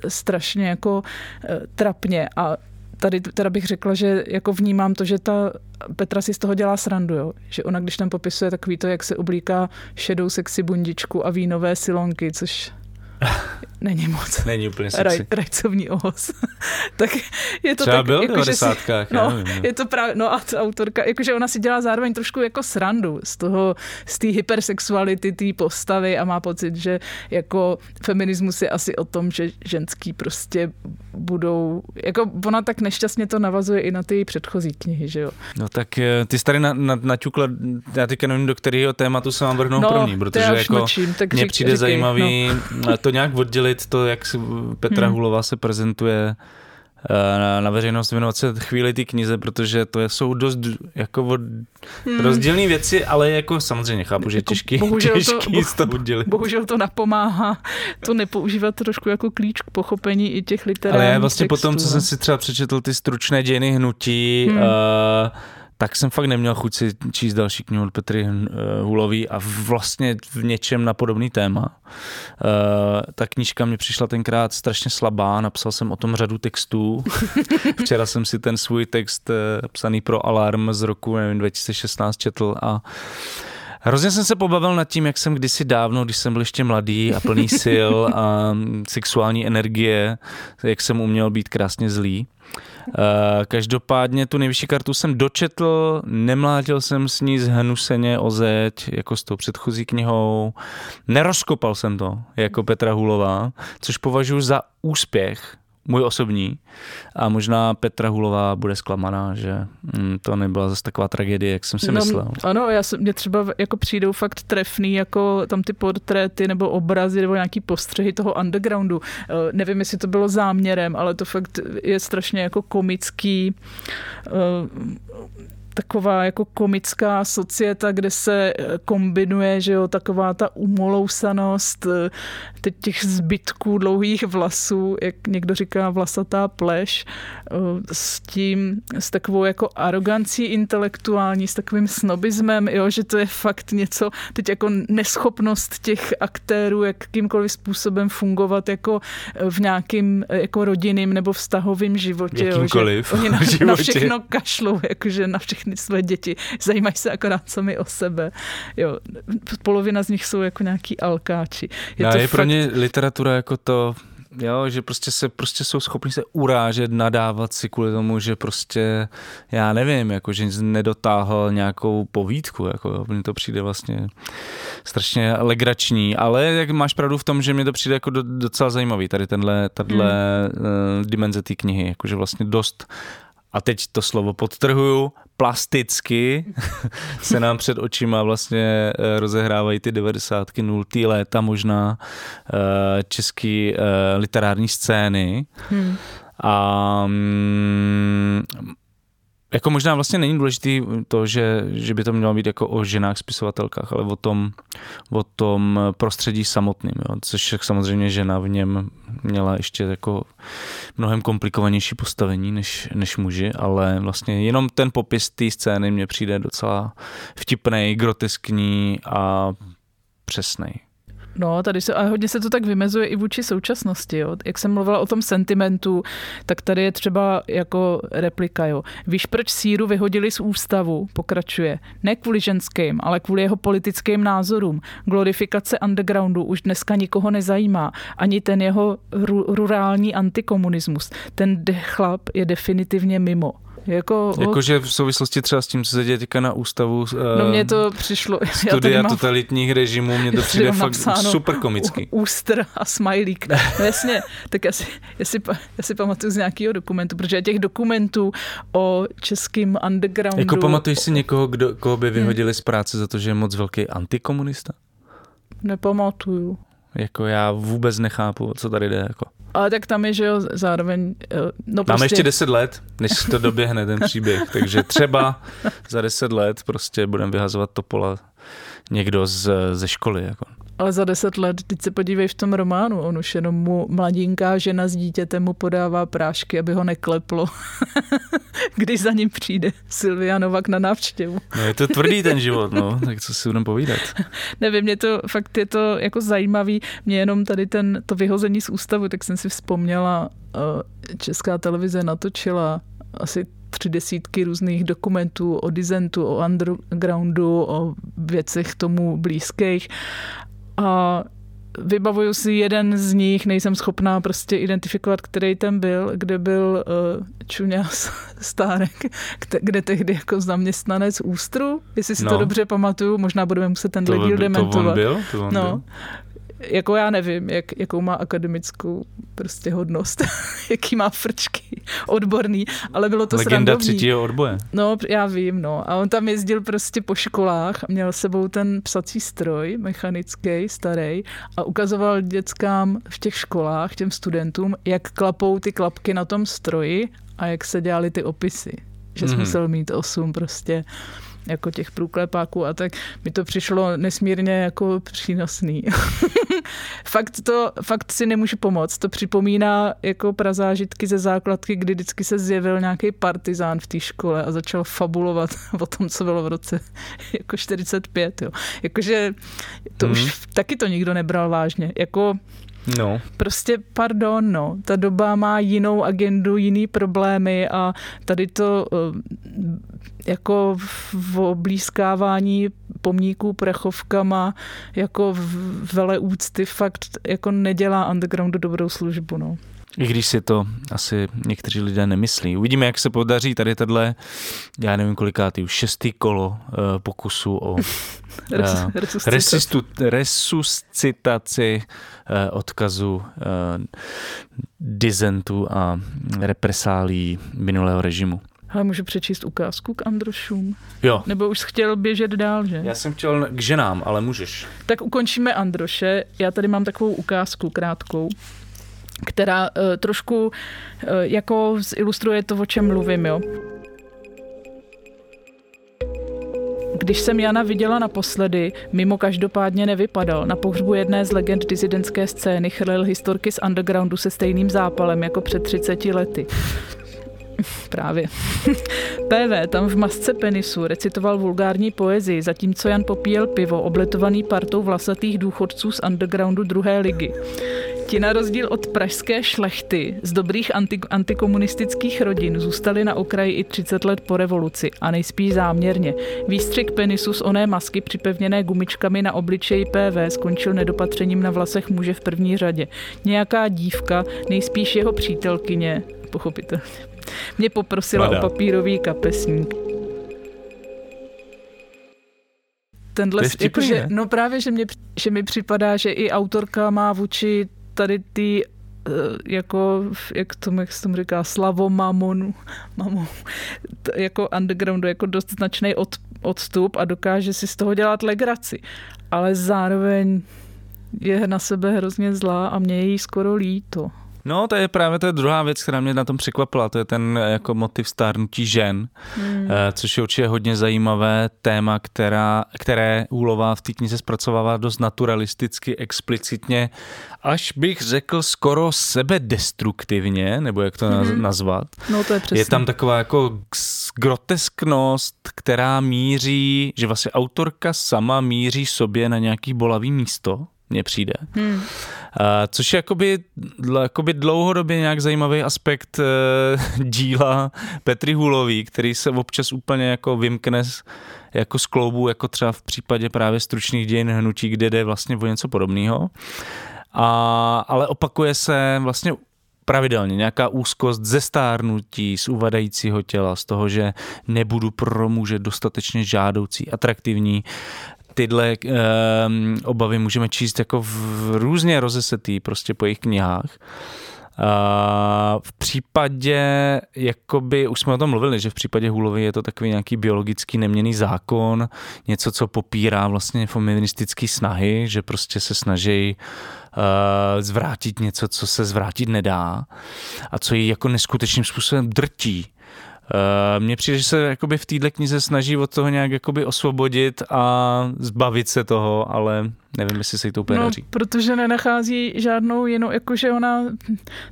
strašně jako eh, trapně a tady teda bych řekla, že jako vnímám to, že ta Petra si z toho dělá srandu, jo? že ona když tam popisuje takový to, jak se oblíká šedou sexy bundičku a vínové silonky, což Není moc. Není úplně sexy. Raj, rajcovní ohos. tak je to Třeba tak, byl jako, že si, no, nevím, no. je to právě, no a ta autorka, jakože ona si dělá zároveň trošku jako srandu z toho, z té hypersexuality té postavy a má pocit, že jako feminismus je asi o tom, že ženský prostě budou, jako ona tak nešťastně to navazuje i na ty předchozí knihy, že jo. No tak eh, ty jsi tady na, na, naťukla, já teďka nevím, do kterého tématu se mám vrhnout no, první, protože jako mlčím, tak mně řík, přijde říkej, zajímavý no. to nějak oddělit, to, jak Petra hmm. Hulová se prezentuje na, na veřejnost věnovat se chvíli ty knize, protože to jsou dost jako od, hmm. rozdílné věci, ale jako samozřejmě chápu, že je jako těžký, bohužel těžký to, z toho. Bohužel to napomáhá to nepoužívat trošku jako klíč k pochopení i těch literárních Ale já vlastně textů. potom, co jsem si třeba přečetl ty stručné dějiny hnutí, hmm. uh, tak jsem fakt neměl chuť si číst další knihu od Petry uh, Hulový a vlastně v něčem na podobný téma. Uh, ta knížka mě přišla tenkrát strašně slabá, napsal jsem o tom řadu textů. Včera jsem si ten svůj text uh, psaný pro Alarm z roku nevím, 2016 četl a Hrozně jsem se pobavil nad tím, jak jsem kdysi dávno, když jsem byl ještě mladý a plný sil a sexuální energie, jak jsem uměl být krásně zlý. Eh, každopádně tu nejvyšší kartu jsem dočetl, nemlátil jsem s ní zhnuseně o zeď, jako s tou předchozí knihou. Nerozkopal jsem to, jako Petra Hulová, což považuji za úspěch můj osobní. A možná Petra Hulová bude zklamaná, že mm, to nebyla zase taková tragédie, jak jsem si no, myslel. Ano, já jsem, mě třeba jako přijdou fakt trefný, jako tam ty portréty nebo obrazy nebo nějaký postřehy toho undergroundu. Uh, nevím, jestli to bylo záměrem, ale to fakt je strašně jako komický. Taková jako komická societa, kde se eh, kombinuje, že jo, taková ta umolousanost eh, teď těch zbytků dlouhých vlasů, jak někdo říká vlasatá pleš, eh, s tím, s takovou jako arogancí intelektuální, s takovým snobismem, jo, že to je fakt něco, teď jako neschopnost těch aktérů jakýmkoliv způsobem fungovat jako v nějakým jako rodinným nebo vztahovým životě. Jakýmkoliv jo, že oni na, na všechno kašlou, jakože na všechny své děti. Zajímají se akorát sami o sebe. Jo, polovina z nich jsou jako nějaký alkáči. Je, Já, to je fakt... pro ně literatura jako to, jo, že prostě se prostě jsou schopni se urážet, nadávat si kvůli tomu, že prostě, já nevím, jako že nedotáhl nějakou povídku, jako mně to přijde vlastně strašně legrační, ale jak máš pravdu v tom, že mě to přijde jako docela zajímavý, tady tenhle, tahle hmm. uh, dimenze té knihy, jakože vlastně dost a teď to slovo podtrhuju, plasticky se nám před očima vlastně eh, rozehrávají ty 90. nultý léta možná eh, český eh, literární scény. Hmm. A mm, jako možná vlastně není důležitý to, že, že by to mělo být jako o ženách spisovatelkách, ale o tom, o tom prostředí samotným, jo? což samozřejmě žena v něm měla ještě jako mnohem komplikovanější postavení než, než muži, ale vlastně jenom ten popis té scény mně přijde docela vtipný, groteskní a přesný. No, tady se, a hodně se to tak vymezuje i vůči současnosti. Jo. Jak jsem mluvila o tom sentimentu, tak tady je třeba jako replika. Jo. Víš, proč síru vyhodili z ústavu? Pokračuje. Ne kvůli ženským, ale kvůli jeho politickým názorům. Glorifikace undergroundu už dneska nikoho nezajímá. Ani ten jeho ru, rurální antikomunismus. Ten chlap je definitivně mimo. Jako, Jakože v souvislosti třeba s tím, co se děje teďka na ústavu No mně to přišlo... Studia mám, totalitních režimů, mně to přijde fakt super komický. Ústr a smajlík. No jasně, tak já si, já, si, já si pamatuju z nějakého dokumentu, protože těch dokumentů o českým undergroundu... Jako pamatuješ si někoho, kdo, koho by vyhodili hmm. z práce za to, že je moc velký antikomunista? Nepamatuju. Jako já vůbec nechápu, co tady jde. Jako. Ale tak tam je, že jo, zároveň... Eh, no prostě... Máme ještě 10 let, než to doběhne ten příběh, takže třeba za 10 let prostě budeme vyhazovat topola někdo z, ze školy. Jako ale za deset let, teď se podívej v tom románu, on už jenom mu mladinká žena s dítětem mu podává prášky, aby ho nekleplo, když za ním přijde Silvia Novak na návštěvu. no je to tvrdý ten život, no, tak co si budeme povídat. Nevím, mě to fakt je to jako zajímavý, mě jenom tady ten, to vyhození z ústavu, tak jsem si vzpomněla, eh, česká televize natočila asi tři desítky různých dokumentů o dizentu, o undergroundu, o věcech tomu blízkých a vybavuju si jeden z nich, nejsem schopná prostě identifikovat, který ten byl, kde byl uh, Čuňas Stárek, kde, kde tehdy jako zaměstnanec Ústru, jestli si no. to dobře pamatuju, možná budeme muset ten díl dementovat. To on byl? To on no. Byl jako já nevím, jak, jakou má akademickou prostě hodnost, jaký má frčky odborný, ale bylo to Legenda srandovní. třetího odboje. No, já vím, no. A on tam jezdil prostě po školách, měl sebou ten psací stroj, mechanický, starý, a ukazoval dětskám v těch školách, těm studentům, jak klapou ty klapky na tom stroji a jak se dělali ty opisy. Že mm-hmm. musel mít osm prostě jako těch průklepáků a tak mi to přišlo nesmírně jako přínosný. fakt, to, fakt si nemůžu pomoct. To připomíná jako prazážitky ze základky, kdy vždycky se zjevil nějaký partizán v té škole a začal fabulovat o tom, co bylo v roce jako 45. Jo. Jakože to mm. už mhm. taky to nikdo nebral vážně. Jako No. Prostě pardon, no. Ta doba má jinou agendu, jiný problémy a tady to eh, jako v oblízkávání pomníků prachovkama jako vele úcty fakt jako nedělá undergroundu dobrou službu, no. I když si to asi někteří lidé nemyslí. Uvidíme, jak se podaří tady tenhle, já nevím kolikátý, už šestý kolo uh, pokusu o uh, resuscitaci, resuscitaci uh, odkazu uh, dizentu a represálí minulého režimu. Ale můžu přečíst ukázku k Androšům? Jo. Nebo už chtěl běžet dál, že? Já jsem chtěl k ženám, ale můžeš. Tak ukončíme Androše. Já tady mám takovou ukázku krátkou která uh, trošku uh, jako ilustruje to, o čem mluvím, jo. Když jsem Jana viděla naposledy, mimo každopádně nevypadal. Na pohřbu jedné z legend dizidentské scény chrlil historky z undergroundu se stejným zápalem jako před 30 lety. Právě. PV tam v masce penisu recitoval vulgární poezii, zatímco Jan popíjel pivo, obletovaný partou vlasatých důchodců z undergroundu druhé ligy. Ti na rozdíl od pražské šlechty z dobrých anti- antikomunistických rodin zůstali na okraji i 30 let po revoluci a nejspíš záměrně. Výstřik penisu z oné masky připevněné gumičkami na obličeji PV skončil nedopatřením na vlasech muže v první řadě. Nějaká dívka, nejspíš jeho přítelkyně, pochopitelně, mě poprosila Mada. o papírový kapesník. Tenhle, jakože, no právě, že, mě, že mi připadá, že i autorka má vůči tady ty jako, jak tomu, jak se tomu říká, slavo mamonu, mamonu, jako undergroundu, jako dost značný od, odstup a dokáže si z toho dělat legraci. Ale zároveň je na sebe hrozně zlá a mě je jí skoro líto. No, to je právě to je druhá věc, která mě na tom překvapila. To je ten jako motiv stárnutí žen, hmm. což je určitě hodně zajímavé téma, která, které Úlová v té knize zpracovává dost naturalisticky, explicitně, až bych řekl skoro sebedestruktivně, nebo jak to hmm. nazvat. No, to je přesně. Je tam taková jako grotesknost, která míří, že vlastně autorka sama míří sobě na nějaký bolavý místo, mně přijde. Hmm. Uh, což je jakoby, jakoby dlouhodobě nějak zajímavý aspekt uh, díla Petry Hulový, který se občas úplně jako vymkne z, jako z kloubu, jako třeba v případě právě stručných dějin hnutí, kde jde vlastně o něco podobného. A, ale opakuje se vlastně pravidelně nějaká úzkost ze stárnutí, z uvadajícího těla, z toho, že nebudu pro muže dostatečně žádoucí, atraktivní, tyhle uh, obavy můžeme číst jako v různě rozesetý prostě po jejich knihách. Uh, v případě, jakoby, už jsme o tom mluvili, že v případě Hulovy je to takový nějaký biologický neměný zákon, něco, co popírá vlastně feministické snahy, že prostě se snaží uh, zvrátit něco, co se zvrátit nedá a co ji jako neskutečným způsobem drtí. Uh, mně přijde, že se jakoby v této knize snaží od toho nějak jakoby osvobodit a zbavit se toho, ale Nevím, jestli se jí to úplně no, daří. protože nenachází žádnou jinou, jakože ona,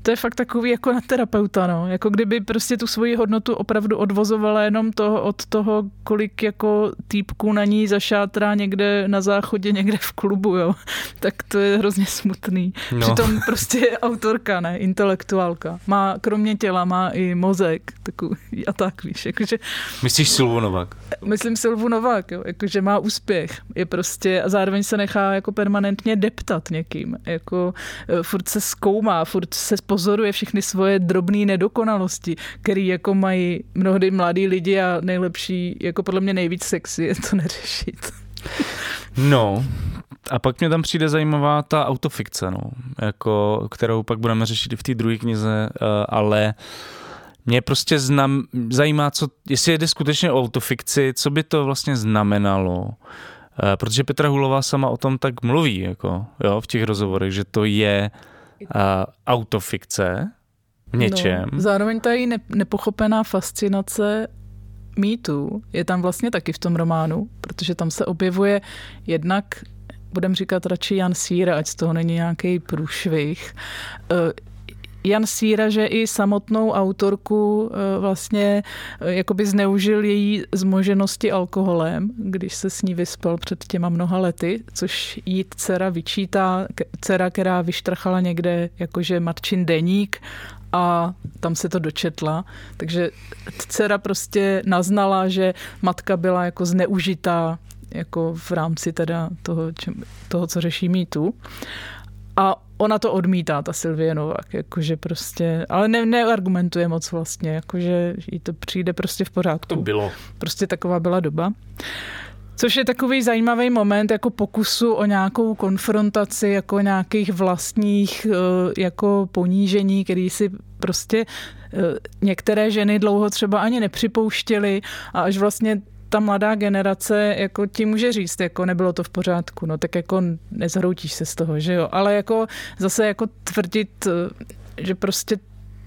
to je fakt takový jako na terapeuta, no. Jako kdyby prostě tu svoji hodnotu opravdu odvozovala jenom toho, od toho, kolik jako týpků na ní zašátrá někde na záchodě, někde v klubu, jo. Tak to je hrozně smutný. No. Přitom prostě je autorka, ne, intelektuálka. Má, kromě těla, má i mozek, takový a tak, víš, jakože... Myslíš Silvu Novák? Myslím Silvu Novák, jo, jakože má úspěch. Je prostě, a zároveň se nechá jako permanentně deptat někým. Jako e, furt se zkoumá, furt se pozoruje všechny svoje drobné nedokonalosti, které jako mají mnohdy mladí lidi a nejlepší, jako podle mě nejvíc sexy je to neřešit. No, a pak mě tam přijde zajímavá ta autofikce, no, jako, kterou pak budeme řešit i v té druhé knize, e, ale mě prostě znam, zajímá, co, jestli jde skutečně o autofikci, co by to vlastně znamenalo, protože Petra Hulová sama o tom tak mluví, jako, jo, v těch rozhovorech, že to je uh, autofikce v něčem. No, zároveň ta její nepochopená fascinace mýtu je tam vlastně taky v tom románu, protože tam se objevuje jednak budem říkat radši Jan Síra, ať z toho není nějaký průšvih. Jan Síra, že i samotnou autorku eh, vlastně eh, jakoby zneužil její zmoženosti alkoholem, když se s ní vyspal před těma mnoha lety, což jí dcera vyčítá, dcera, která vyštrchala někde jakože matčin deník a tam se to dočetla. Takže dcera prostě naznala, že matka byla jako zneužitá jako v rámci teda toho, čem, toho co řeší mýtu. A ona to odmítá, ta Sylvie Novak, jakože prostě, ale ne, neargumentuje moc vlastně, jakože jí to přijde prostě v pořádku. To bylo. Prostě taková byla doba. Což je takový zajímavý moment jako pokusu o nějakou konfrontaci, jako nějakých vlastních eh, jako ponížení, který si prostě eh, některé ženy dlouho třeba ani nepřipouštěly a až vlastně ta mladá generace jako ti může říct, jako nebylo to v pořádku, no tak jako nezhroutíš se z toho, že jo, ale jako zase jako tvrdit, že prostě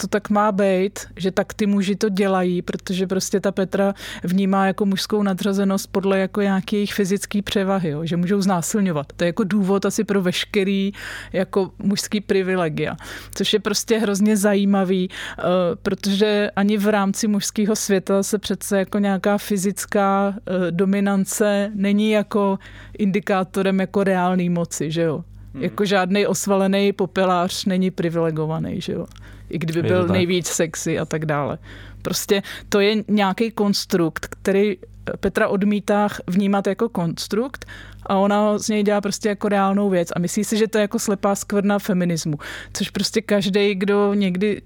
to tak má být, že tak ty muži to dělají, protože prostě ta Petra vnímá jako mužskou nadřazenost podle jako nějaké jejich fyzické převahy, jo, že můžou znásilňovat. To je jako důvod asi pro veškerý jako mužský privilegia, což je prostě hrozně zajímavý, uh, protože ani v rámci mužského světa se přece jako nějaká fyzická uh, dominance není jako indikátorem jako reálné moci, že jo. Hmm. Jako žádný osvalený popelář není privilegovaný, že jo i kdyby byl nejvíc sexy a tak dále. Prostě to je nějaký konstrukt, který Petra odmítá vnímat jako konstrukt a ona z něj dělá prostě jako reálnou věc a myslí si, že to je jako slepá skvrna feminismu, což prostě každý, kdo někdy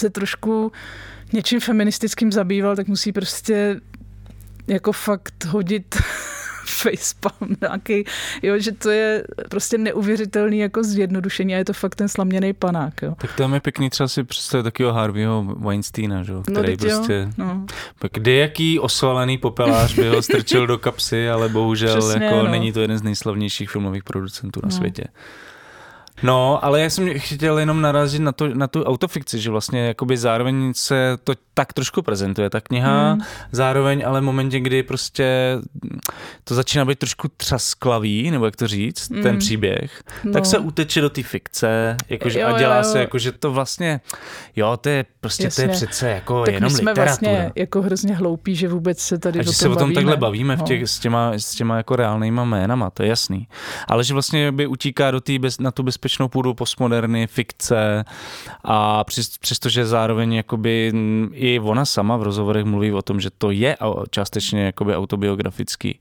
se trošku něčím feministickým zabýval, tak musí prostě jako fakt hodit facepalm nějaký, jo, že to je prostě neuvěřitelný jako zjednodušení a je to fakt ten slaměný panák. Jo. Tak tam je pěkný třeba si představit takového Harveyho Weinsteina, že? který teď jo, prostě... no. Kde jaký osvalený popelář by ho strčil do kapsy, ale bohužel Přesně, jako no. není to jeden z nejslavnějších filmových producentů na No. světě. No, ale já jsem chtěl jenom narazit na, to, na tu autofikci, že vlastně jakoby zároveň se to tak trošku prezentuje, ta kniha, Hmm. zároveň ale v momentě, kdy prostě to začíná být trošku třasklavý, nebo jak to říct, ten Mm. příběh, No. tak se uteče do té fikce, jakože, Jo, a jo, dělá jo. se, jakože to vlastně, jo, to je prostě, to je Jasně. přece jako tak jenom my jsme literatura. vlastně jako hrozně hloupí, že vůbec se tady A že se o tom bavíme. takhle bavíme v No. těch, s, těma, s těma jako reálnýma jménama, to je jasný. Ale že vlastně by utíká do tý bez, na tu bezpečnou půdu postmoderny, fikce a přes, přestože zároveň jakoby i ona sama v rozhovorech mluví o tom, že to je částečně jakoby autobiografický.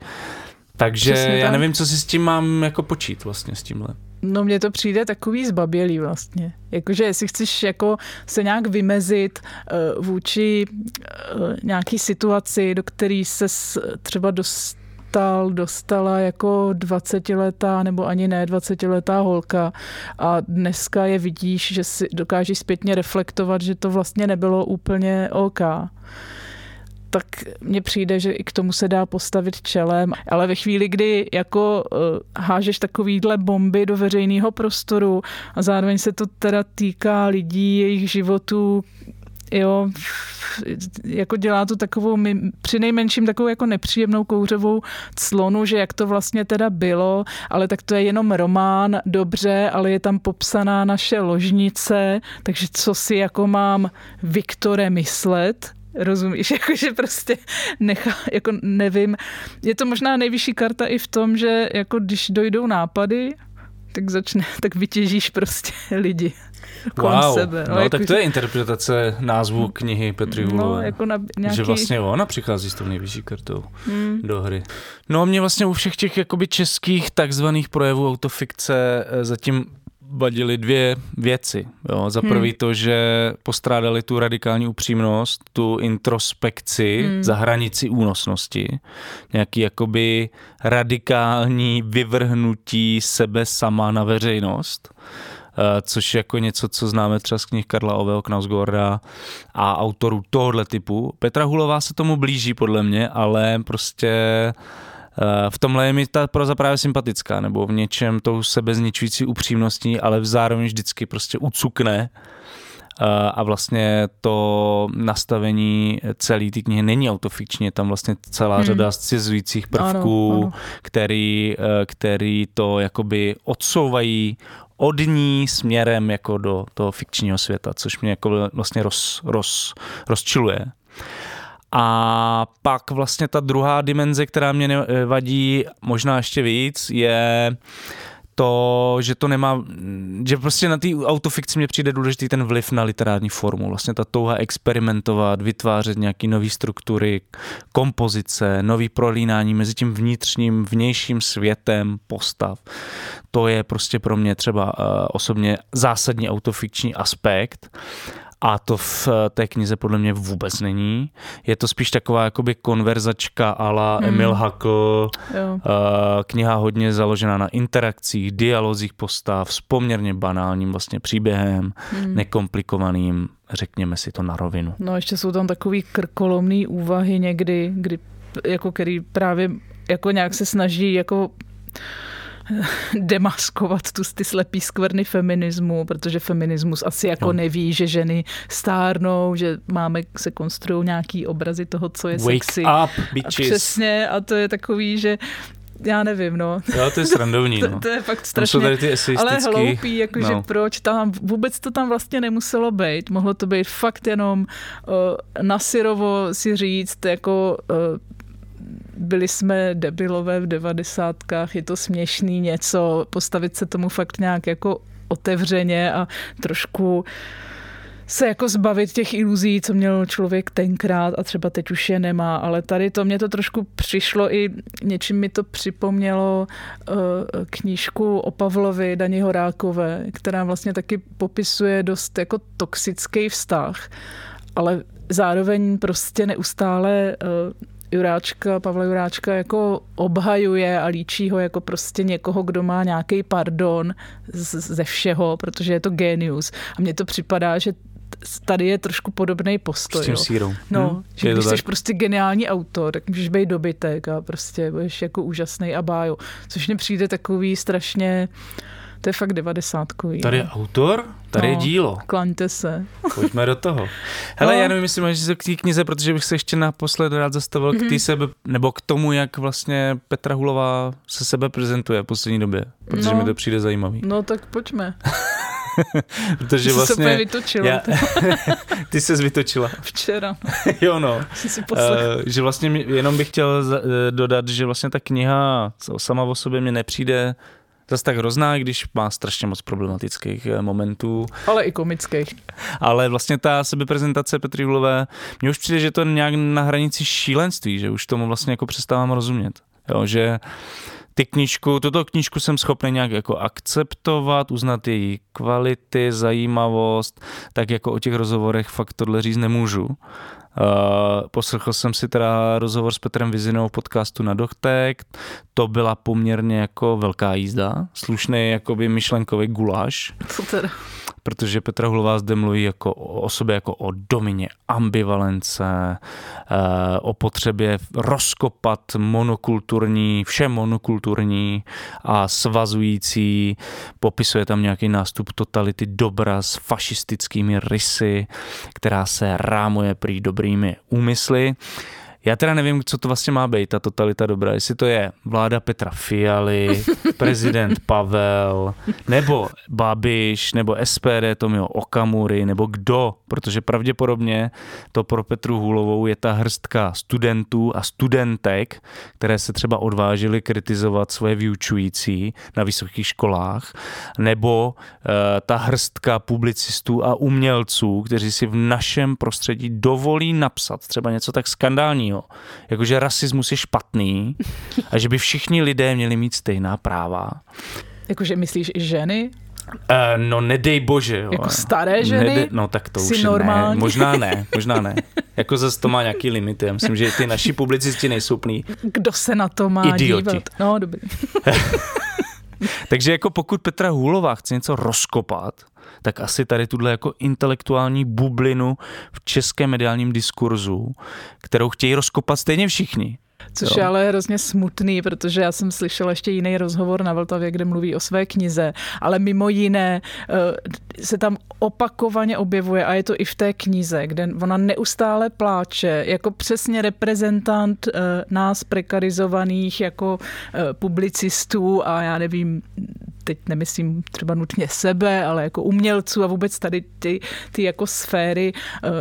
Takže Přesně já nevím, co si s tím mám jako počít vlastně s tímhle. No mně to přijde takový zbabělý vlastně. Jakože jestli chceš jako se nějak vymezit uh, vůči uh, nějaký situaci, do který se třeba dostal, dostala jako 20-letá nebo ani ne 20-letá holka. A dneska je vidíš, že si dokážeš zpětně reflektovat, že to vlastně nebylo úplně OK. Tak mně přijde, že i k tomu se dá postavit čelem, ale ve chvíli, kdy jako uh, hážeš takovýhle bomby do veřejného prostoru a zároveň se to teda týká lidí, jejich životů, jo, jako dělá to takovou, při nejmenším takovou jako nepříjemnou kouřovou clonu, že jak to vlastně teda bylo, ale tak to je jenom román, dobře, ale je tam popsaná naše ložnice, takže co si jako mám Viktore myslet, Rozumíš, jakože prostě nechá, jako nevím. Je to možná nejvyšší karta i v tom, že jako když dojdou nápady, tak začne, tak vytěžíš prostě lidi kolem wow. sebe. No, jako, tak to je interpretace názvu knihy Petry No, Hulové. jako na nějaký... Že vlastně ona přichází s tou nejvyšší kartou Hmm. do hry. No mě vlastně u všech těch jakoby českých takzvaných projevů autofikce eh, zatím vadily dvě věci. Jo. Za prvý Hmm. to, že postrádali tu radikální upřímnost, tu introspekci Hmm. za hranici únosnosti, nějaký jakoby radikální vyvrhnutí sebe sama na veřejnost. Eh, což je jako něco, co známe třeba z knih Karla Ovel, Knausgorda a autorů tohohle typu. Petra Hulová se tomu blíží podle mě, ale prostě eh, v tomhle je mi ta proza právě sympatická, nebo v něčem tou sebezničující upřímností, ale zároveň vždycky prostě ucukne eh, a vlastně to nastavení celé té knihy není autofikční, je tam vlastně celá Hmm. řada scizujících prvků, Ano, ano. který, který to jakoby odsouvají od ní směrem jako do toho fikčního světa, což mě jako vlastně roz, roz, rozčiluje. A pak vlastně ta druhá dimenze, která mě ne- vadí možná ještě víc, je to, že to nemá, že prostě na té autofikci mě přijde důležitý ten vliv na literární formu. Vlastně ta touha experimentovat, vytvářet nějaký nové struktury, kompozice, nový prolínání mezi tím vnitřním, vnějším světem postav. To je prostě pro mě třeba uh, osobně zásadní autofikční aspekt. A to v eh, té knize podle mě vůbec není. Je to spíš taková jakoby konverzačka ala Hmm. Emil Hakl, Jo. Eh, kniha hodně založená na interakcích, dialozích postav s poměrně banálním vlastně příběhem, Hmm. nekomplikovaným, řekněme si to na rovinu. No ještě jsou tam takový krkolomný úvahy někdy, kdy jako který právě jako nějak se snaží jako demaskovat tu ty slepý skvrny feminismu, protože feminismus asi jako No. neví, že ženy stárnou, že máme, se konstruují nějaký obrazy toho, co je Wake sexy. up, a bitches. přesně, a to je takový, že já nevím, no. Jo, to je srandovní, To, no. to je fakt Tam jsou strašně tady ty ale hloupý, jakože no. proč tam, vůbec to tam vlastně nemuselo být. Mohlo to být fakt jenom uh, na syrovo si říct, jako uh, byli jsme debilové v devadesátkách, je to směšný něco, postavit se tomu fakt nějak jako otevřeně a trošku se jako zbavit těch iluzí, co měl člověk tenkrát a třeba teď už je nemá, ale tady to mě to trošku přišlo i něčím mi to připomnělo uh, knížku o Pavlovi Dani Horákové, která vlastně taky popisuje dost jako toxický vztah, ale zároveň prostě neustále uh, Juráčka, Pavla Juráčka jako obhajuje a líčí ho jako prostě někoho, kdo má nějaký pardon ze všeho, protože je to genius. A mně to připadá, že tady je trošku podobný postoj. S tím sírou. No, hmm, že když jsi prostě geniální autor, tak můžeš být dobytek a prostě budeš jako úžasný a bájo. Což mně přijde takový strašně to je fakt devadesátkový. Tady je no. autor, tady no, je dílo. Klaňte se. Pojďme do toho. Hele, no. já nevím, jestli máš k té knize, protože bych se ještě naposled rád zastavil mm-hmm. k té mhm. sebe, nebo k tomu, jak vlastně Petra Hulová se sebe prezentuje v poslední době, protože no. mi to přijde zajímavý. No tak pojďme. Protože vlastně... Jsi se vytočila. Já, ty se vytočila. Včera. jo no. Si uh, že vlastně jenom bych chtěl eh, dodat, že vlastně ta kniha sama o sobě mě nepřijde zase tak hrozná, když má strašně moc problematických eh, momentů. Ale i komických. Ale vlastně ta sebeprezentace Petry Hulové, mně už přijde, že to je nějak na hranici šílenství, že už tomu vlastně jako přestávám rozumět. Jo, že ty knížku, tuto knížku jsem schopný nějak jako akceptovat, uznat její kvality, zajímavost, tak jako o těch rozhovorech fakt tohle říct nemůžu. Uh, poslechl jsem si teda rozhovor s Petrem Vizinou v podcastu na Dochtek. To byla poměrně jako velká jízda, slušný jakoby myšlenkový guláš. Co teda? Protože Petra Hulová zde mluví jako o sobě jako o domině ambivalence, eh, o potřebě rozkopat monokulturní, vše monokulturní a svazující. Popisuje tam nějaký nástup totality dobra s fašistickými rysy, která se rámuje prý dobrými úmysly. Já teda nevím, co to vlastně má být, ta totalita dobrá. Jestli to je vláda Petra Fialy, prezident Pavel, nebo Babiš, nebo SPD Tomio Okamury, nebo kdo, protože pravděpodobně to pro Petru Hulovou je ta hrstka studentů a studentek, které se třeba odvážily kritizovat svoje vyučující na vysokých školách, nebo uh, ta hrstka publicistů a umělců, kteří si v našem prostředí dovolí napsat třeba něco tak skandálního, jo. Jakože rasismus je špatný a že by všichni lidé měli mít stejná práva. Jakože myslíš i ženy? Uh, no nedej bože. Jo. Jako staré ženy? Nede, no tak to už normální? ne. Možná ne, možná ne. Jako zase to má nějaký limity. Já myslím, že ty naši publicisti nejsou plný. Kdo se na to má Idioti. dívat? No dobrý. Takže jako pokud Petra Hůlová chce něco rozkopat, tak asi tady tuhle jako intelektuální bublinu v českém mediálním diskurzu, kterou chtějí rozkopat stejně všichni. Což jo. je ale hrozně smutný, protože já jsem slyšela ještě jiný rozhovor na Vltavě, kde mluví o své knize, ale mimo jiné eh, se tam opakovaně objevuje a je to i v té knize, kde ona neustále pláče jako přesně reprezentant eh, nás prekarizovaných jako eh, publicistů a já nevím, teď nemyslím třeba nutně sebe, ale jako umělců a vůbec tady ty, ty jako sféry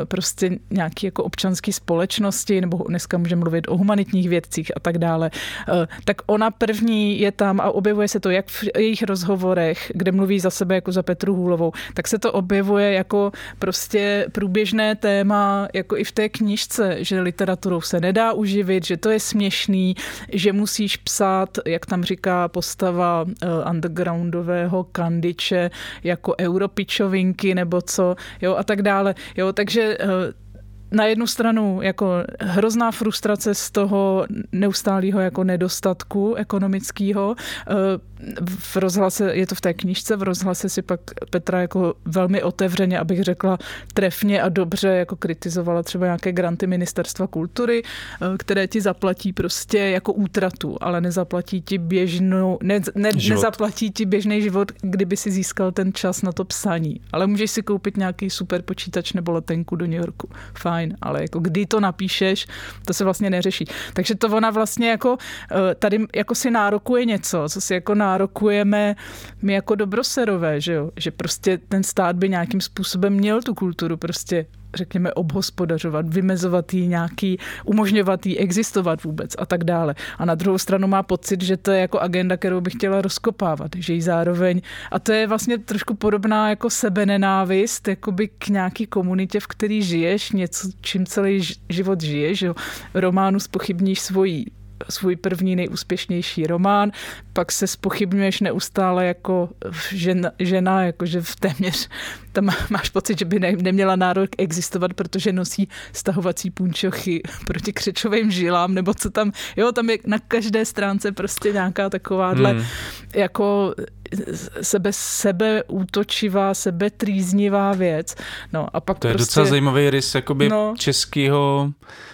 prostě nějaký jako občanské společnosti, nebo dneska můžeme mluvit o humanitních vědcích a tak dále, eh, tak ona první je tam a objevuje se to jak v jejich rozhovorech, kde mluví za sebe jako za Petru Hůlovou, tak se to objevuje jako prostě průběžné téma, jako i v té knižce, že literaturou se nedá uživit, že to je směšný, že musíš psát, jak tam říká postava uh, undergroundového kandiče, jako europičovinky nebo co, jo, a tak dále. Jo, takže uh, na jednu stranu jako hrozná frustrace z toho neustálého jako nedostatku ekonomického. V rozhlase, je to v té knižce, v rozhlase si pak Petra jako velmi otevřeně, abych řekla trefně a dobře jako kritizovala třeba nějaké granty ministerstva kultury, eh, které ti zaplatí prostě jako útratu, ale nezaplatí ti běžnou, ne, ne, nezaplatí ti běžný život, kdyby si získal ten čas na to psaní. Ale můžeš si koupit nějaký super počítač nebo letenku do New Yorku. Fajn ale jako kdy to napíšeš, to se vlastně neřeší. Takže to ona vlastně jako eh, tady jako si nárokuje něco, co si jako nárokujeme my jako dobroserové, že jo? Že prostě ten stát by nějakým způsobem měl tu kulturu prostě řekněme, obhospodařovat, vymezovat jí nějaký, umožňovat jí existovat vůbec a tak dále. A na druhou stranu má pocit, že to je jako agenda, kterou bych chtěla rozkopávat, že jí zároveň, a to je vlastně trošku podobná jako sebenenávist, jakoby k nějaký komunitě, v který žiješ, něco, čím celý život žiješ, že románu spochybníš svoji svůj první nejúspěšnější román, pak se spochybňuješ neustále jako žena, žena jakože v téměř tam máš pocit, že by ne, neměla nárok existovat, protože nosí stahovací punčochy proti křečovým žilám, nebo co tam, jo, tam je na každé stránce prostě nějaká takováhle hmm. jako sebe, sebe útočivá, sebe trýznivá věc. No a pak to je prostě, docela zajímavý rys jakoby no, českého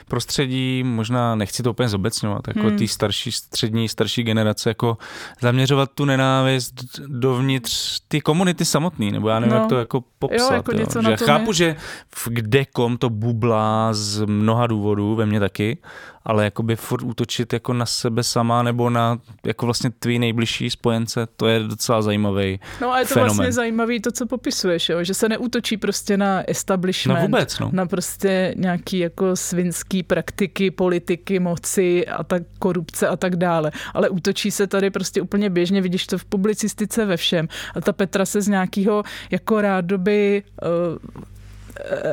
prostředí, možná nechci to úplně zobecňovat, jako hmm. ty starší, střední, starší generace, jako zaměřovat tu nenávist dovnitř ty komunity samotný, nebo já nevím, no. jak to jako popsat. Jo, jako jo. Že chápu, je... že v kdekom to bublá z mnoha důvodů, ve mně taky, ale jakoby furt útočit jako na sebe sama nebo na jako vlastně tvý nejbližší spojence, to je docela zajímavý No a je to fenomen. vlastně zajímavý to, co popisuješ, jo? že se neútočí prostě na establishment, no vůbec, no. na prostě nějaký jako svinský praktiky, politiky, moci a tak korupce a tak dále, ale útočí se tady prostě úplně běžně, vidíš to v publicistice ve všem a ta Petra se z nějakého jako rádoby uh,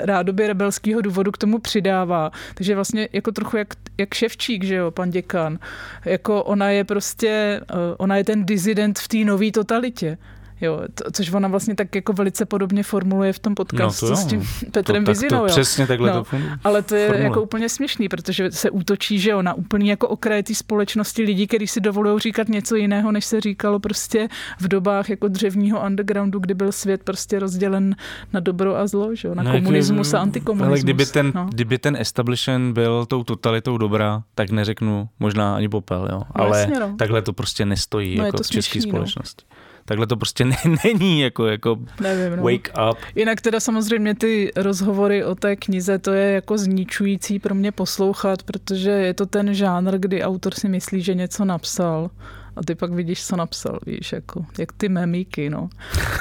rádoby rebelského důvodu k tomu přidává. Takže vlastně jako trochu jak, jak ševčík, že jo, pan děkan. Jako ona je prostě, eh, ona je ten dizident v té nové totalitě. Jo, to, což ona vlastně tak jako velice podobně formuluje v tom podcastu no to s tím Petrem to, Vizinou. To jo. Přesně takhle no, to funguje. Ale to je formule. jako úplně směšný, protože se útočí, že jo, na úplně jako okraje té společnosti lidí, kteří si dovolují říkat něco jiného, než se říkalo prostě v dobách jako dřevního undergroundu, kdy byl svět prostě rozdělen na dobro a zlo, že jo, na no, komunismus a antikomunismus. Ale kdyby ten, no. kdyby ten establishment byl tou totalitou dobra, tak neřeknu možná ani popel, jo. No, ale jasně, no. takhle to prostě nestojí no, jako v české no. společnosti. No takhle to prostě ne, není, jako, jako Nevím, no. wake up. Jinak teda samozřejmě ty rozhovory o té knize, to je jako zničující pro mě poslouchat, protože je to ten žánr, kdy autor si myslí, že něco napsal a ty pak vidíš, co napsal, víš, jako, jak ty memíky, no.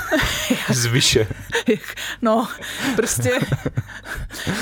Zvyše. no, prostě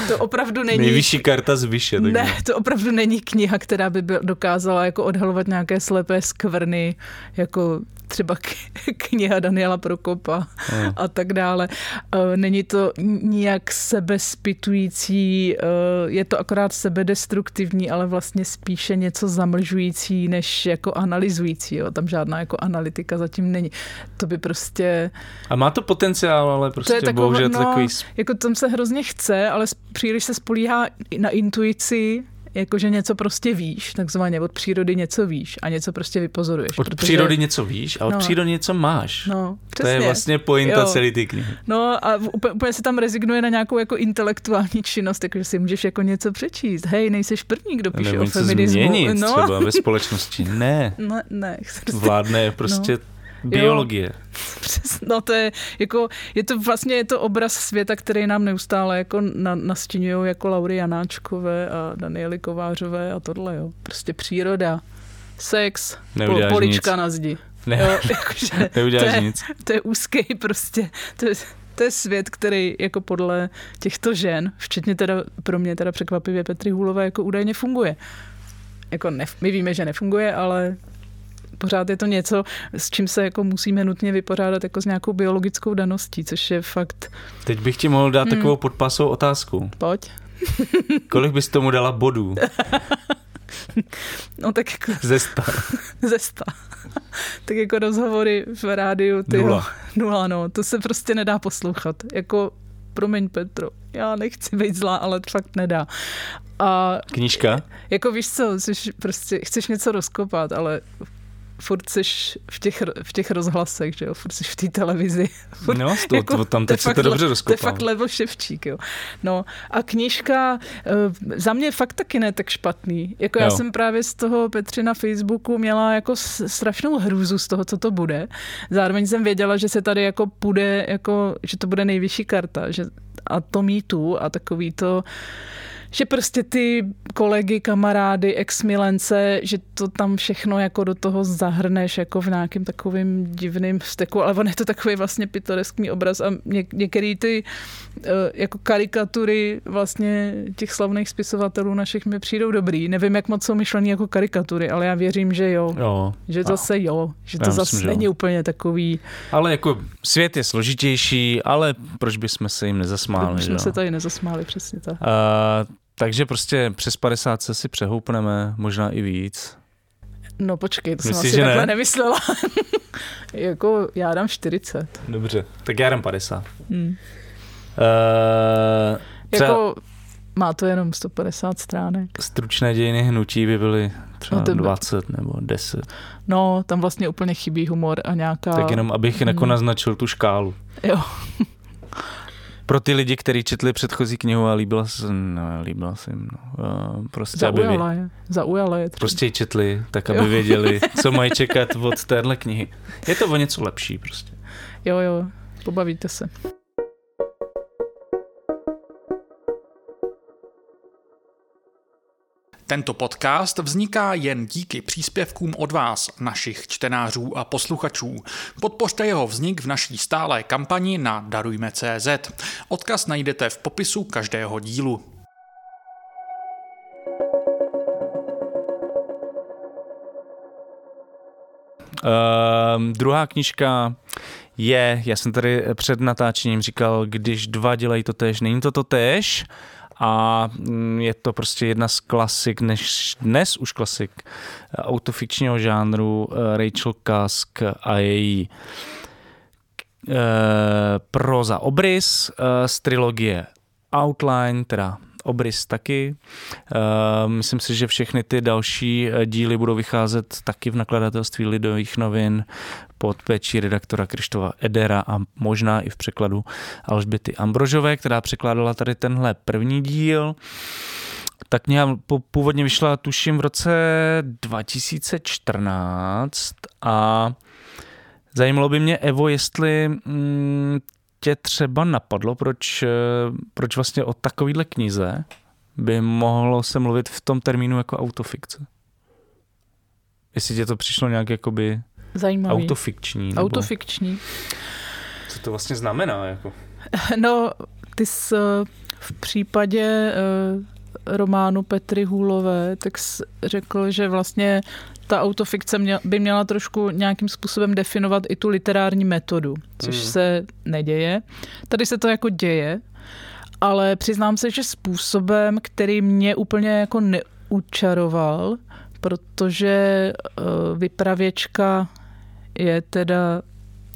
to opravdu není... Nejvyšší karta zvyše. Tak ne, to opravdu není kniha, která by dokázala jako odhalovat nějaké slepé skvrny, jako třeba kniha Daniela Prokopa hmm. a tak dále. E, není to nijak sebespitující, e, je to akorát sebedestruktivní, ale vlastně spíše něco zamlžující, než jako analyzující. Jo. Tam žádná jako analytika zatím není. To by prostě... A má to potenciál, ale prostě to je takový, bohužel no, takový... Jako tam se hrozně chce, ale příliš se spolíhá na intuici jakože něco prostě víš, takzvaně od přírody něco víš a něco prostě vypozoruješ. Od protože... přírody něco víš a od no. přírody něco máš. No, přesně. To je vlastně pointa celý ty knihy. No a úplně, úplně se tam rezignuje na nějakou jako intelektuální činnost, takže si můžeš jako něco přečíst. Hej, nejseš první, kdo píše Nebo o feminismu. Změnit no. třeba ve společnosti. Ne. No, ne. Vládne prostě no Biologie. No to je, jako, je to vlastně je to obraz světa, který nám neustále jako na, nastěňují jako Laury Janáčkové a Daniely Kovářové a tohle, jo. Prostě příroda, sex, pol, polička nic. na zdi. Ne, jo, jakože, neuděláš to je, nic. To je úzký prostě, to je, to je svět, který jako podle těchto žen, včetně teda pro mě teda překvapivě Petry Hůlové, jako údajně funguje. Jako ne, my víme, že nefunguje, ale pořád je to něco, s čím se jako musíme nutně vypořádat jako s nějakou biologickou daností, což je fakt... Teď bych ti mohl dát hmm. takovou podpasovou otázku. Pojď. Kolik bys tomu dala bodů? No tak jako... Ze sta. Ze sta. tak jako rozhovory v rádiu, ty Nula. Nula, no. To se prostě nedá poslouchat. Jako, promiň Petro, já nechci být zlá, ale to fakt nedá. A Knížka? Jako víš co, jsi prostě, chceš něco rozkopat, ale furt jsi v těch, v těch rozhlasech, že jo, furt jsi v té televizi. Furt, no, to, jako, to, tam teď se to dobře rozkopal. To je fakt level ševčík, jo. No a knížka eh, za mě fakt taky ne tak špatný. Jako jo. já jsem právě z toho Petři na Facebooku měla jako strašnou hrůzu z toho, co to bude. Zároveň jsem věděla, že se tady jako půjde, jako, že to bude nejvyšší karta, že a to mýtu a takový to že prostě ty kolegy, kamarády, exmilence, že to tam všechno jako do toho zahrneš jako v nějakým takovým divným vzteku, ale on je to takový vlastně pitoreský obraz a ně, některý ty eh, jako karikatury vlastně těch slavných spisovatelů našich mi přijdou dobrý. Nevím, jak moc jsou myšlený jako karikatury, ale já věřím, že jo. jo. Že zase jo. Že to zase myslím, není jo. úplně takový. Ale jako svět je složitější, ale proč bychom se jim nezasmáli? Proč bychom se tady nezasmáli, přesně tak. Uh, takže prostě přes 50 se si přehoupneme, možná i víc. No počkej, to jsem Myslíš, asi že ne? takhle nemyslela. jako já dám 40. Dobře, tak já dám 50. Hmm. Uh, třeba Jako má to jenom 150 stránek. stručné dějiny hnutí by byly třeba No by- 20 nebo 10. No, tam vlastně úplně chybí humor a nějaká... Tak jenom abych jako Hmm. naznačil tu škálu. Jo. Pro ty lidi, kteří četli předchozí knihu a líbila se, no, líbila se jim, no, uh, prostě aby Zaujala je. Zaujala je. třeba. prostě ji četli, tak aby Jo. věděli, co mají čekat od téhle knihy. Je to o něco lepší prostě. Jo, jo, pobavíte se. Tento podcast vzniká jen díky příspěvkům od vás, našich čtenářů a posluchačů. Podpořte jeho vznik v naší stálé kampani na Darujme.cz. Odkaz najdete v popisu každého dílu. Uh, druhá knižka je, já jsem tady před natáčením říkal, když dva dělají to tež, není to to tež a mm, je to prostě jedna z klasik, než dnes už klasik eh, autofikčního žánru eh, Rachel Cusk a její eh, proza Obrys z trilogie Outline, teda Obrys taky. Uh, myslím si, že všechny ty další eh, díly budou vycházet taky v nakladatelství Lidových novin pod péčí redaktora Krištova Edera a možná i v překladu Alžběty Ambrožové, která překládala tady tenhle první díl. Ta kniha původně vyšla, tuším, v roce 2014 a zajímalo by mě, Evo, jestli mm, tě třeba napadlo, proč, eh, proč vlastně o takovýhle knize by mohlo se mluvit v tom termínu jako autofikce? Jestli tě to přišlo nějak jakoby Zajímavý. autofikční, nebo Autofikční. co to vlastně znamená? Jako? No, ty jsi eh, v případě eh, románu Petry Hůlové, tak jsi řekl, že vlastně ta autofikce mě- by měla trošku nějakým způsobem definovat i tu literární metodu, což Hmm. se neděje. Tady se to jako děje, ale přiznám se, že způsobem, který mě úplně jako neučaroval, protože uh, vypravěčka je teda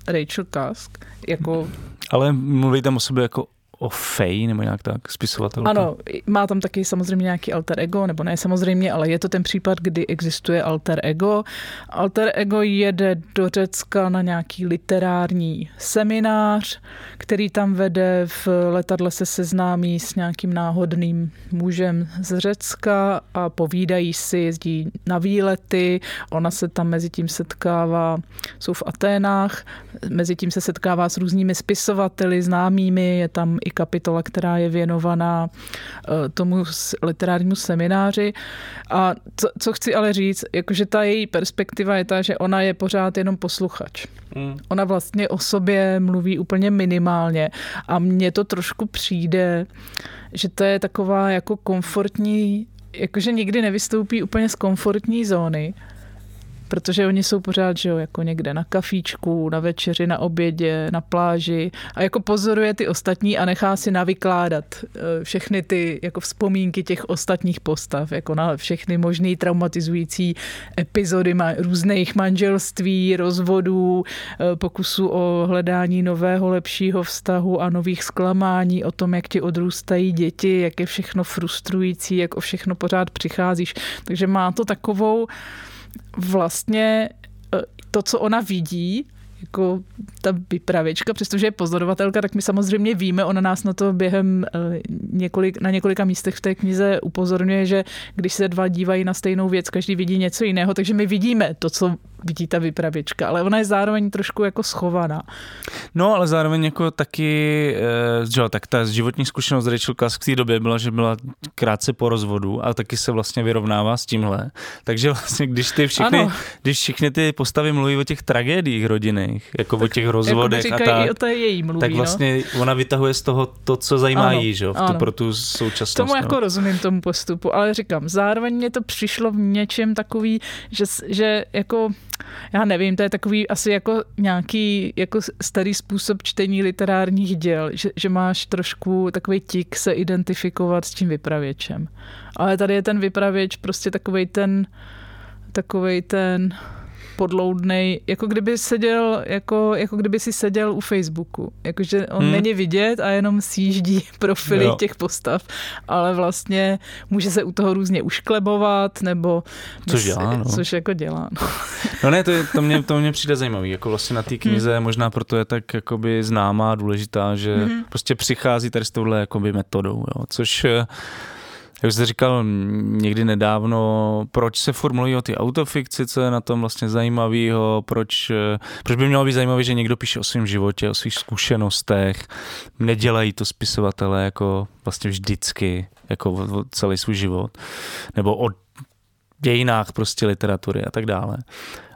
Rachel Cusk, jako Ale mluví tam o sobě jako o Fej, nebo nějak tak, spisovatelka. Ano, má tam taky samozřejmě nějaký alter ego, nebo ne samozřejmě, ale je to ten případ, kdy existuje alter ego. Alter ego jede do Řecka na nějaký literární seminář, který tam vede, v letadle se seznámí s nějakým náhodným mužem z Řecka a povídají si, jezdí na výlety, ona se tam mezi tím setkává, jsou v Aténách, mezi tím se setkává s různými spisovateli, známými, je tam i kapitola, která je věnovaná eh, tomu literárnímu semináři. A co, co chci ale říct, jakože ta její perspektiva je ta, že ona je pořád jenom posluchač. Mm. Ona vlastně o sobě mluví úplně minimálně a mně to trošku přijde, že to je taková jako komfortní, jakože nikdy nevystoupí úplně z komfortní zóny, protože oni jsou pořád, že jo, jako někde na kafíčku, na večeři, na obědě, na pláži a jako pozoruje ty ostatní a nechá si navykládat eh, všechny ty jako vzpomínky těch ostatních postav, jako na všechny možný traumatizující epizody ma- různých manželství, rozvodů, eh, pokusů o hledání nového, lepšího vztahu a nových zklamání, o tom, jak ti odrůstají děti, jak je všechno frustrující, jak o všechno pořád přicházíš. Takže má to takovou vlastně eh, to, co ona vidí, jako ta vypravěčka, přestože je pozorovatelka, tak my samozřejmě víme, ona nás na to během eh, několik, na několika místech v té knize upozorňuje, že když se dva dívají na stejnou věc, každý vidí něco jiného, takže my vidíme to, co vidí ta vypravěčka, ale ona je zároveň trošku jako schovaná. No, ale zároveň jako taky, eh, že jo, tak ta životní zkušenost Rachel Cusk v té době byla, že byla krátce po rozvodu a taky se vlastně vyrovnává s tímhle. Takže vlastně, když ty všechny, Ano. když všechny ty postavy mluví o těch tragédiích rodinných, jako o těch Jako rozvodech a říkají tak, o té její mluví, tak vlastně ona vytahuje z toho to, co zajímá Ano, jí, že jo, v tu, pro tu současnost. Tomu no. jako rozumím tomu postupu, ale říkám, zároveň mě to přišlo v něčem takový, že, že jako, já nevím, to je takový asi jako nějaký jako starý způsob čtení literárních děl, že, že máš trošku takový tik se identifikovat s tím vypravěčem. Ale tady je ten vypravěč prostě takový ten takovej ten podloudnej, jako kdyby seděl, jako, jako kdyby si seděl u Facebooku. Jakože on hmm. není vidět a jenom sjíždí profily jo. těch postav, ale vlastně může se u toho různě ušklebovat, nebo... Což dělá, no. Což jako dělá, no. no ne, to, je, to, mě, to mě přijde zajímavý, jako vlastně na té knize, hmm. možná proto je tak jakoby známá, důležitá, že hmm. prostě přichází tady s touhle jakoby metodou, jo, což jak jste říkal někdy nedávno, proč se formulují o ty autofikci, co je na tom vlastně zajímavého, proč, proč by mělo být zajímavé, že někdo píše o svém životě, o svých zkušenostech, nedělají to spisovatele jako vlastně vždycky, jako celý svůj život, nebo o dějinách prostě literatury a tak dále.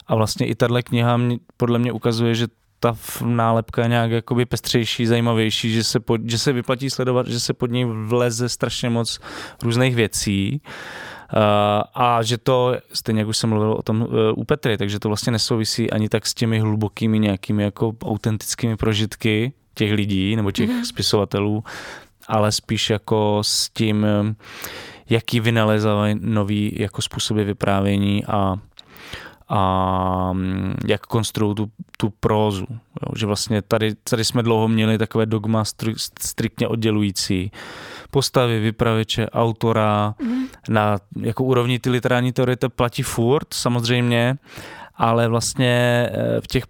A vlastně i tahle kniha podle mě ukazuje, že ta nálepka je nějak jakoby pestřejší, zajímavější, že se, pod, že se vyplatí sledovat, že se pod ní vleze strašně moc různých věcí. Uh, a že to, stejně jak už jsem mluvil o tom uh, u Petry, takže to vlastně nesouvisí ani tak s těmi hlubokými nějakými jako autentickými prožitky těch lidí nebo těch mm-hmm. spisovatelů, ale spíš jako s tím, jaký vynalezají nový jako způsoby vyprávění a a mm, jak konstruují tu, tu prózu. Jo, že vlastně tady, tady jsme dlouho měli takové dogma stri, striktně oddělující postavy, vypravěče, autora, mm. na jako úrovni ty literární teorie to platí furt samozřejmě, ale vlastně eh, v těch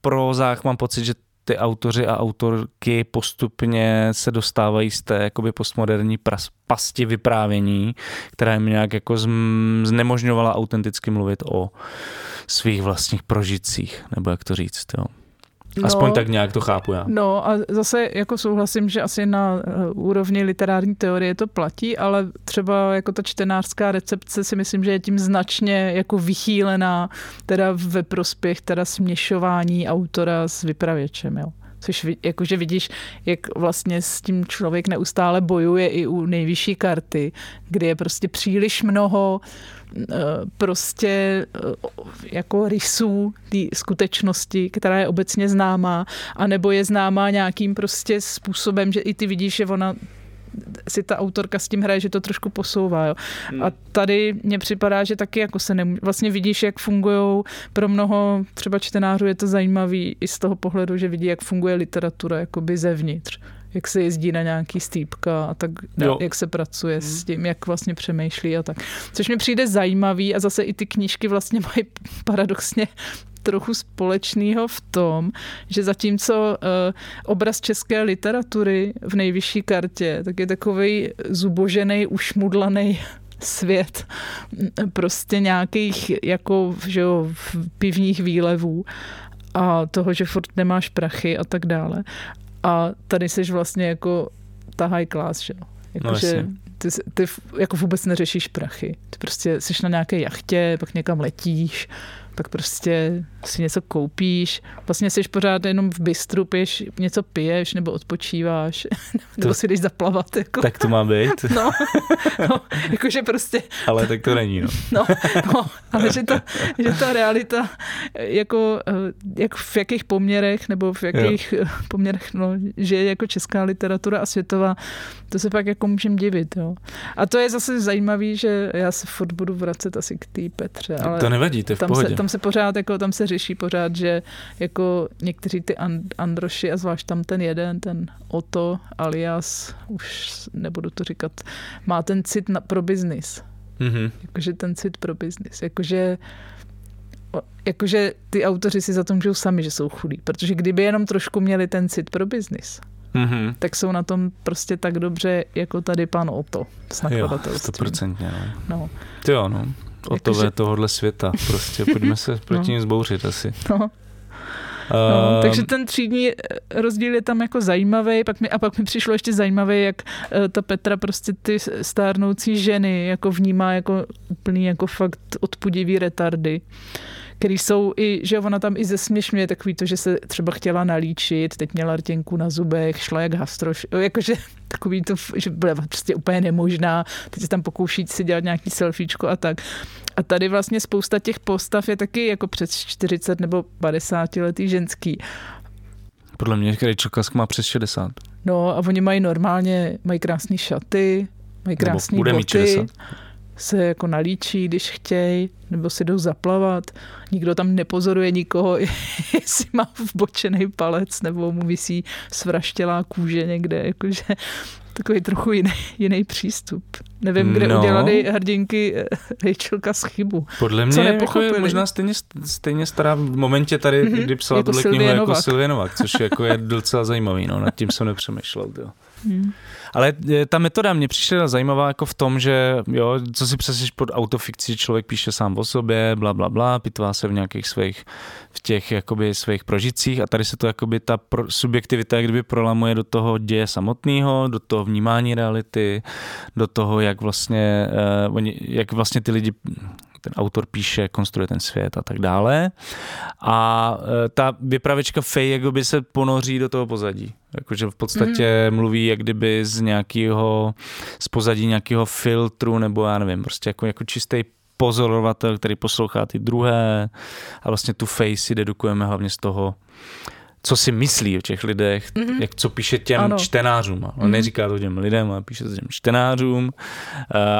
prózách mám pocit, že ty autoři a autorky postupně se dostávají z té jakoby postmoderní pras, pasti vyprávění, která jim nějak jako znemožňovala autenticky mluvit o svých vlastních prožitcích, nebo jak to říct, jo. Aspoň no, tak nějak to chápu já. No a zase jako souhlasím, že asi na uh, úrovni literární teorie to platí, ale třeba jako ta čtenářská recepce si myslím, že je tím značně jako vychýlená teda ve prospěch teda směšování autora s vypravěčem, jo což jakože vidíš, jak vlastně s tím člověk neustále bojuje i u nejvyšší karty, kdy je prostě příliš mnoho eh, prostě eh, jako rysů té skutečnosti, která je obecně známá, anebo je známá nějakým prostě způsobem, že i ty vidíš, že ona si ta autorka s tím hraje, že to trošku posouvá. Jo. Hmm. A tady mně připadá, že taky jako se nemů... vlastně vidíš, jak fungují pro mnoho třeba čtenářů je to zajímavý i z toho pohledu, že vidí, jak funguje literatura jakoby zevnitř jak se jezdí na nějaký stýpka a tak, jo. jak se pracuje s hmm. tím, jak vlastně přemýšlí a tak. Což mi přijde zajímavý a zase i ty knížky vlastně mají paradoxně trochu společného v tom, že zatímco uh, obraz české literatury v nejvyšší kartě, tak je takový zubožený, ušmudlaný svět prostě nějakých jako že jo, pivních výlevů a toho, že furt nemáš prachy a tak dále. A tady jsi vlastně jako ta high class, že jo. Jako, no, že ty, ty jako vůbec neřešíš prachy. Ty prostě jsi na nějaké jachtě, pak někam letíš, pak prostě si něco koupíš, vlastně jsi pořád jenom v bistru, piješ, něco piješ nebo odpočíváš, nebo to, si jdeš zaplavat. Jako. Tak to má být. No, no, jakože prostě... Ale tak to není, no. No, no ale že ta, že ta realita, jako, eh, jak v jakých poměrech, nebo v jakých jo. poměrech, no, že je jako česká literatura a světová, to se pak jako můžem divit, jo. A to je zase zajímavý, že já se furt budu vracet asi k té Petře. Ale to nevadí, to je v tam pohodě. Se, tam se pořád, jako, tam se řeší pořád, že jako někteří ty androši a zvlášť tam ten jeden, ten Oto alias, už nebudu to říkat, má ten cit na, pro biznis. Mm-hmm. Jakože ten cit pro biznis. Jakože jakože ty autoři si za to můžou sami, že jsou chudí. Protože kdyby jenom trošku měli ten cit pro biznis, mm-hmm. tak jsou na tom prostě tak dobře, jako tady pan Oto s nakladatelství. Jo, 100%. No. no. Jo, no. Otové že... tohohle světa. Prostě pojďme se proti no. ním zbouřit asi. No. No, takže ten třídní rozdíl je tam jako zajímavý, pak mi, a pak mi přišlo ještě zajímavé, jak eh, ta Petra prostě ty stárnoucí ženy jako vnímá jako úplný jako fakt odpudivý retardy který jsou i, že ona tam i zesměšňuje takový to, že se třeba chtěla nalíčit, teď měla rtěnku na zubech, šla jak hastroš, jakože takový to, že byla prostě úplně nemožná, teď se tam pokouší si dělat nějaký selfiečko a tak. A tady vlastně spousta těch postav je taky jako přes 40 nebo 50 letý ženský. Podle mě Rachel má přes 60. No a oni mají normálně, mají krásné šaty, mají krásné boty. Mít 60. se jako nalíčí, když chtějí, nebo si jdou zaplavat. Nikdo tam nepozoruje nikoho, jestli má vbočený palec, nebo mu visí svraštělá kůže někde. Jakože takový trochu jiný, jiný přístup. Nevím, kde no. udělali hrdinky eh, Rachelka z chybu. Podle mě jako je možná stejně, stejně stará v momentě tady, mm-hmm. kdy psala jako tuhle knihu jako Sylvie Novak, což jako je docela zajímavý, no, nad tím jsem nepřemýšlel. Jo. Hmm. Ale eh, ta metoda mě přišla zajímavá jako v tom, že jo, co si přeseš pod autofikcí, člověk píše sám o sobě, bla, bla, bla, pitvá se v nějakých svých, v těch jakoby svých prožitcích a tady se to jakoby ta pro, subjektivita kdyby prolamuje do toho děje samotného, do toho vnímání reality, do toho, jak vlastně, uh, oni, jak vlastně ty lidi ten autor píše, konstruuje ten svět a tak dále. A e, ta vypravěčka Faye jakoby se ponoří do toho pozadí. Jakože v podstatě mm. mluví jak kdyby z nějakého, z pozadí nějakého filtru, nebo já nevím, prostě jako, jako čistý pozorovatel, který poslouchá ty druhé a vlastně tu Faye si dedukujeme hlavně z toho, co si myslí o těch lidech, mm-hmm. jak co píše těm ano. čtenářům. On mm-hmm. neříká to těm lidem, ale píše to těm čtenářům.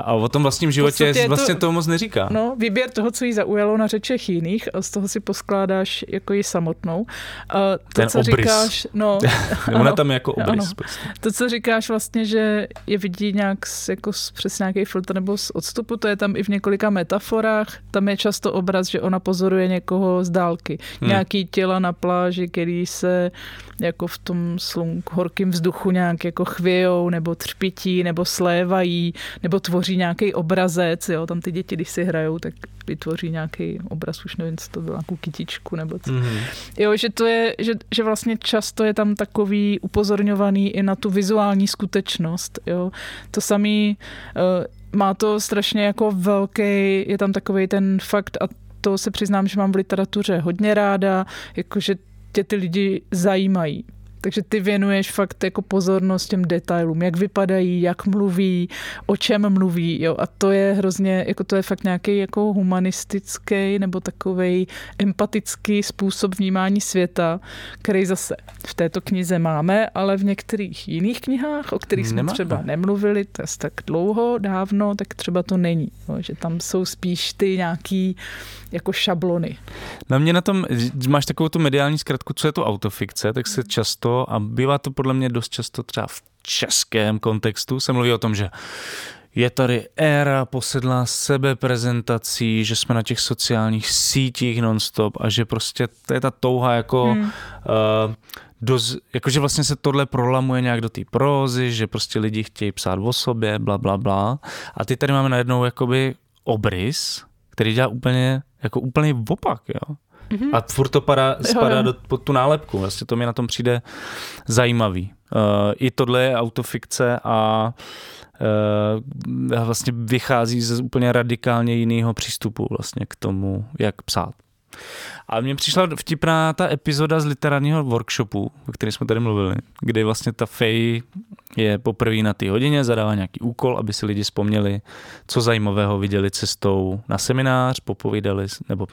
A o tom vlastním životě vlastně to, toho moc neříká. No, výběr toho, co jí zaujalo na řečech jiných a z toho si poskládáš jako ji samotnou. A to, Ten co obrys. říkáš, no, Ona ano, tam je jako obrys. Ano. Prostě. To, co říkáš vlastně, že je vidí nějak jako přes nějaký filtr nebo z odstupu, to je tam i v několika metaforách. Tam je často obraz, že ona pozoruje někoho z dálky. Hmm. Nějaký těla na pláži, který se jako v tom slunk, horkým vzduchu nějak jako chvějou, nebo třpití, nebo slévají, nebo tvoří nějaký obrazec, jo, tam ty děti, když si hrajou, tak vytvoří nějaký obraz, už nevím, co to bylo, nějakou kytičku, nebo co. Mm-hmm. Jo, že to je, že, že vlastně často je tam takový upozorňovaný i na tu vizuální skutečnost, jo. To samý, uh, má to strašně jako velký, je tam takový ten fakt a to se přiznám, že mám v literatuře hodně ráda, jakože tě ty lidi zajímají. Takže ty věnuješ fakt jako pozornost těm detailům, jak vypadají, jak mluví, o čem mluví, jo. A to je hrozně, jako to je fakt nějaký jako humanistický nebo takový empatický způsob vnímání světa, který zase v této knize máme, ale v některých jiných knihách, o kterých jsme Nemá. třeba nemluvili, to je tak dlouho, dávno, tak třeba to není. Jo. Že tam jsou spíš ty nějaký jako šablony. Na mě na tom, máš takovou tu mediální zkratku, co je to autofikce, tak se často, a bývá to podle mě dost často třeba v českém kontextu, se mluví o tom, že je tady éra posedlá sebeprezentací, že jsme na těch sociálních sítích nonstop a že prostě to je ta touha jako hmm. uh, doz, jakože vlastně se tohle prolamuje nějak do té prózy, že prostě lidi chtějí psát o sobě, bla, bla, bla. A ty tady máme najednou jakoby obrys, který dělá úplně, jako úplný opak, jo. Mm-hmm. A furt to para, spadá do, pod tu nálepku. Vlastně to mi na tom přijde zajímavý. Uh, I tohle je autofikce a uh, vlastně vychází z úplně radikálně jiného přístupu vlastně k tomu, jak psát. A mně přišla vtipná ta epizoda z literárního workshopu, o kterém jsme tady mluvili, kdy vlastně ta Fej je poprvé na té hodině, zadává nějaký úkol, aby si lidi vzpomněli, co zajímavého viděli cestou na seminář, popovídali, nebo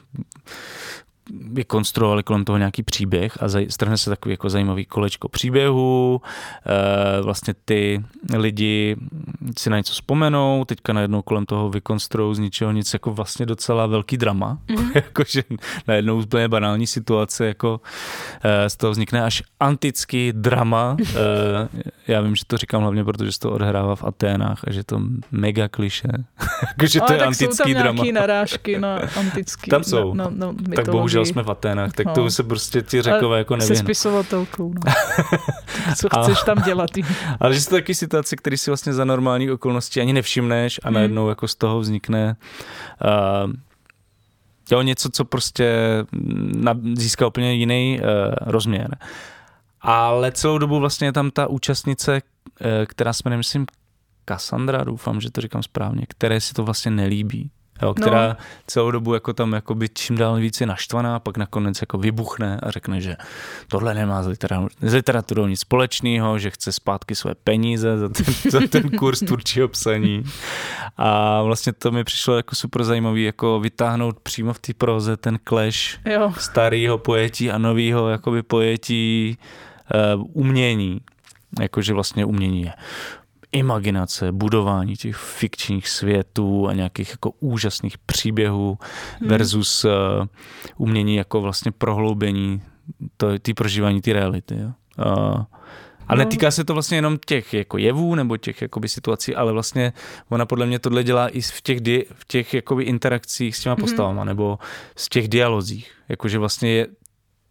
vykonstruovali kolem toho nějaký příběh a strhne se takový jako zajímavý kolečko příběhu, e, vlastně ty lidi si na něco vzpomenou, teďka najednou kolem toho vykonstruují z ničeho nic jako vlastně docela velký drama, mm-hmm. jakože najednou úplně banální situace, jako e, z toho vznikne až antický drama, e, já vím, že to říkám hlavně, protože se to odhrává v Aténách a že to mega kliše, jakože to je antický jsou tam drama. narážky na antický. Tam jsou. Na, na, na tak bohužel bohužel jsme v Aténách, tak no. to se prostě ti řekové jako nevěnou. Se spisovatelkou, no. Co chceš tam dělat? ale že jsou to taky situace, které si vlastně za normální okolnosti ani nevšimneš a hmm. najednou jako z toho vznikne uh, jo, něco, co prostě získá úplně jiný uh, rozměr. Ale celou dobu vlastně je tam ta účastnice, uh, která se jmenuje, myslím, Cassandra, doufám, že to říkám správně, které si to vlastně nelíbí jo, která no. celou dobu jako tam jako by čím dál více naštvaná, pak nakonec jako vybuchne a řekne, že tohle nemá s, literaturou, s literaturou nic společného, že chce zpátky své peníze za ten, za ten kurz tvůrčího psaní. A vlastně to mi přišlo jako super zajímavý, jako vytáhnout přímo v té proze ten clash jo. starého pojetí a nového jakoby pojetí uh, umění. Jakože vlastně umění je imaginace, budování těch fikčních světů a nějakých jako úžasných příběhů hmm. versus uh, umění jako vlastně prohloubení ty prožívání ty reality. Jo. Uh, a no. netýká se to vlastně jenom těch jako jevů nebo těch jakoby situací, ale vlastně ona podle mě tohle dělá i v těch, di, v těch jakoby interakcích s těma mhm. postavama mm-hmm. nebo v těch dialozích. Jakože vlastně je,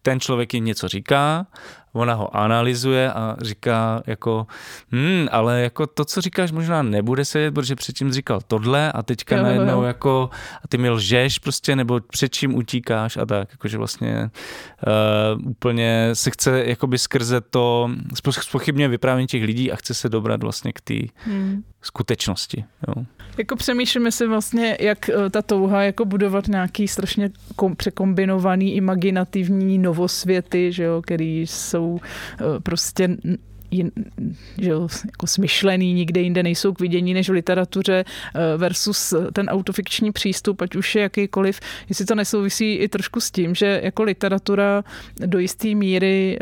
ten člověk jim něco říká ona ho analyzuje a říká jako, hm, ale jako to, co říkáš, možná nebude se protože předtím říkal tohle a teďka jo, najednou jo. jako, a ty mi lžeš prostě, nebo před čím utíkáš a tak, jakože vlastně uh, úplně se chce jakoby skrze to, spochybně vyprávění těch lidí a chce se dobrat vlastně k té hmm. skutečnosti. Jo. Jako přemýšlíme si vlastně, jak eh, ta touha jako budovat nějaký strašně kom, překombinovaný imaginativní novosvěty, že jo, který jsou eh, prostě že jako smyšlený, nikde jinde nejsou k vidění než v literatuře eh, versus ten autofikční přístup, ať už je jakýkoliv, jestli to nesouvisí i trošku s tím, že jako literatura do jisté míry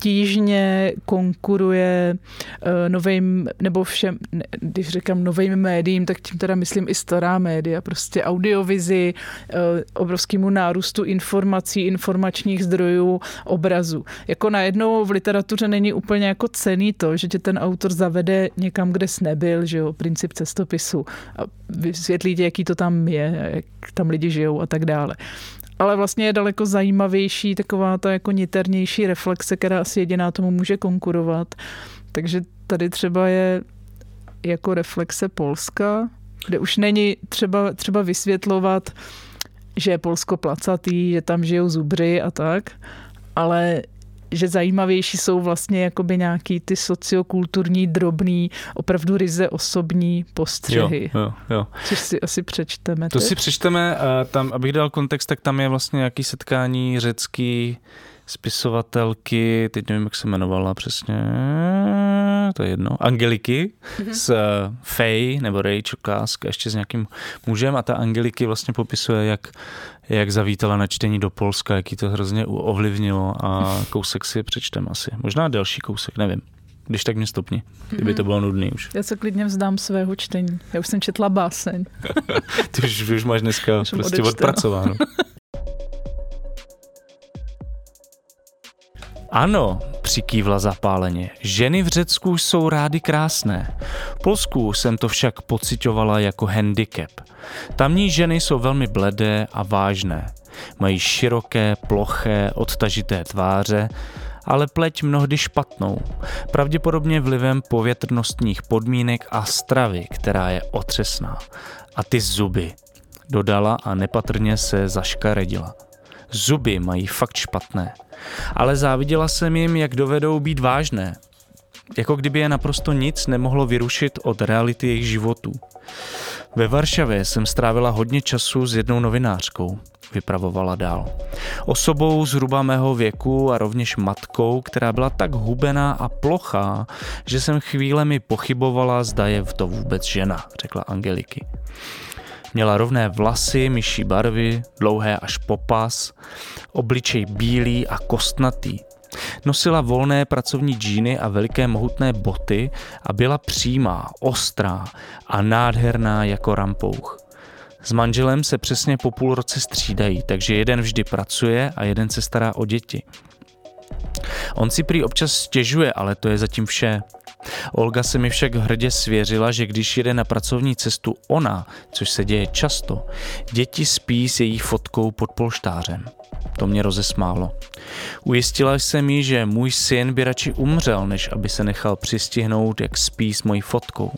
obtížně konkuruje uh, novým, nebo všem, když říkám novým médiím, tak tím teda myslím i stará média, prostě audiovizi, uh, obrovskému nárůstu informací, informačních zdrojů, obrazu. Jako najednou v literatuře není úplně jako cený to, že tě ten autor zavede někam, kde jsi nebyl, že jo, princip cestopisu a vysvětlí tě, jaký to tam je, jak tam lidi žijou a tak dále ale vlastně je daleko zajímavější taková ta jako niternější reflexe, která asi jediná tomu může konkurovat. Takže tady třeba je jako reflexe Polska, kde už není třeba, třeba vysvětlovat, že je Polsko placatý, že tam žijou zubři a tak, ale že zajímavější jsou vlastně jakoby nějaký ty sociokulturní, drobný, opravdu ryze osobní postřehy. Jo, jo, jo. Což si asi přečteme. To teď. si přečteme, a tam, abych dal kontext, tak tam je vlastně nějaký setkání řecký spisovatelky, teď nevím, jak se jmenovala přesně, to je jedno, Angeliky mm-hmm. s uh, Faye nebo Rachel Kask, ještě s nějakým mužem a ta Angeliky vlastně popisuje, jak, jak zavítala na čtení do Polska, jaký to hrozně ovlivnilo a kousek si přečtem asi. Možná další kousek, nevím. Když tak mě stopni, kdyby to mhm. bylo nudný už. Já se klidně vzdám svého čtení. Já už jsem četla báseň. Ty už, už máš dneska už prostě odpracováno. Ano, přikývla zapáleně. Ženy v Řecku jsou rády krásné. V Polsku jsem to však pocitovala jako handicap. Tamní ženy jsou velmi bledé a vážné. Mají široké, ploché, odtažité tváře, ale pleť mnohdy špatnou, pravděpodobně vlivem povětrnostních podmínek a stravy, která je otřesná. A ty zuby, dodala a nepatrně se zaškaredila. Zuby mají fakt špatné. Ale záviděla jsem jim, jak dovedou být vážné. Jako kdyby je naprosto nic nemohlo vyrušit od reality jejich životů. Ve Varšavě jsem strávila hodně času s jednou novinářkou, vypravovala dál. Osobou zhruba mého věku a rovněž matkou, která byla tak hubená a plochá, že jsem chvílemi pochybovala, zda je to vůbec žena, řekla Angeliky. Měla rovné vlasy, myší barvy, dlouhé až popas, obličej bílý a kostnatý. Nosila volné pracovní džíny a veliké mohutné boty a byla přímá, ostrá a nádherná jako rampouch. S manželem se přesně po půl roce střídají, takže jeden vždy pracuje a jeden se stará o děti. On si prý občas stěžuje, ale to je zatím vše. Olga se mi však hrdě svěřila, že když jede na pracovní cestu ona, což se děje často, děti spí s její fotkou pod polštářem. To mě rozesmálo. Ujistila jsem jí, že můj syn by radši umřel, než aby se nechal přistihnout, jak spí s mojí fotkou.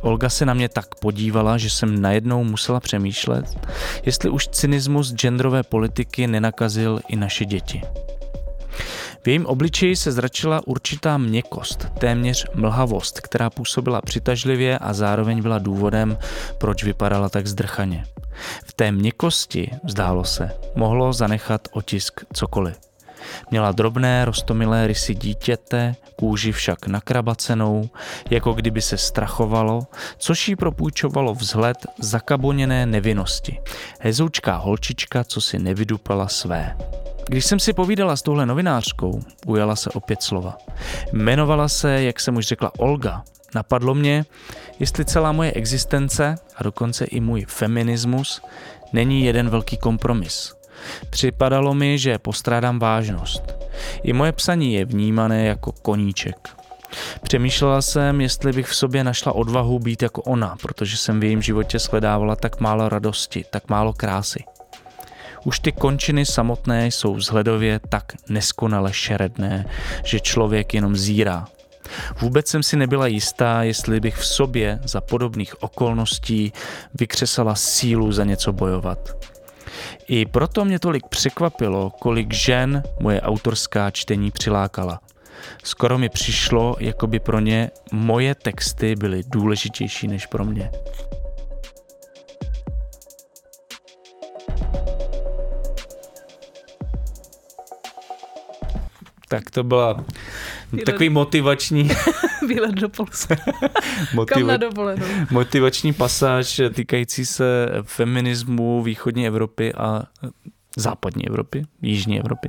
Olga se na mě tak podívala, že jsem najednou musela přemýšlet, jestli už cynismus genderové politiky nenakazil i naše děti. V jejím obličeji se zračila určitá měkost, téměř mlhavost, která působila přitažlivě a zároveň byla důvodem, proč vypadala tak zdrchaně. V té měkosti, zdálo se, mohlo zanechat otisk cokoliv. Měla drobné, rostomilé rysy dítěte, kůži však nakrabacenou, jako kdyby se strachovalo, což jí propůjčovalo vzhled zakaboněné nevinnosti. Hezoučká holčička, co si nevydupala své. Když jsem si povídala s touhle novinářkou, ujala se opět slova. Jmenovala se, jak jsem už řekla, Olga. Napadlo mě, jestli celá moje existence a dokonce i můj feminismus není jeden velký kompromis. Připadalo mi, že postrádám vážnost. I moje psaní je vnímané jako koníček. Přemýšlela jsem, jestli bych v sobě našla odvahu být jako ona, protože jsem v jejím životě sledávala tak málo radosti, tak málo krásy. Už ty končiny samotné jsou vzhledově tak neskonale šeredné, že člověk jenom zírá. Vůbec jsem si nebyla jistá, jestli bych v sobě za podobných okolností vykřesala sílu za něco bojovat. I proto mě tolik překvapilo, kolik žen moje autorská čtení přilákala. Skoro mi přišlo, jako by pro ně moje texty byly důležitější než pro mě. Tak to byla Výlet. takový motivační, Výlet do Polska. Kam motiva- na dovolenou? motivační pasáž týkající se feminismu východní Evropy a západní Evropy, jižní Evropy.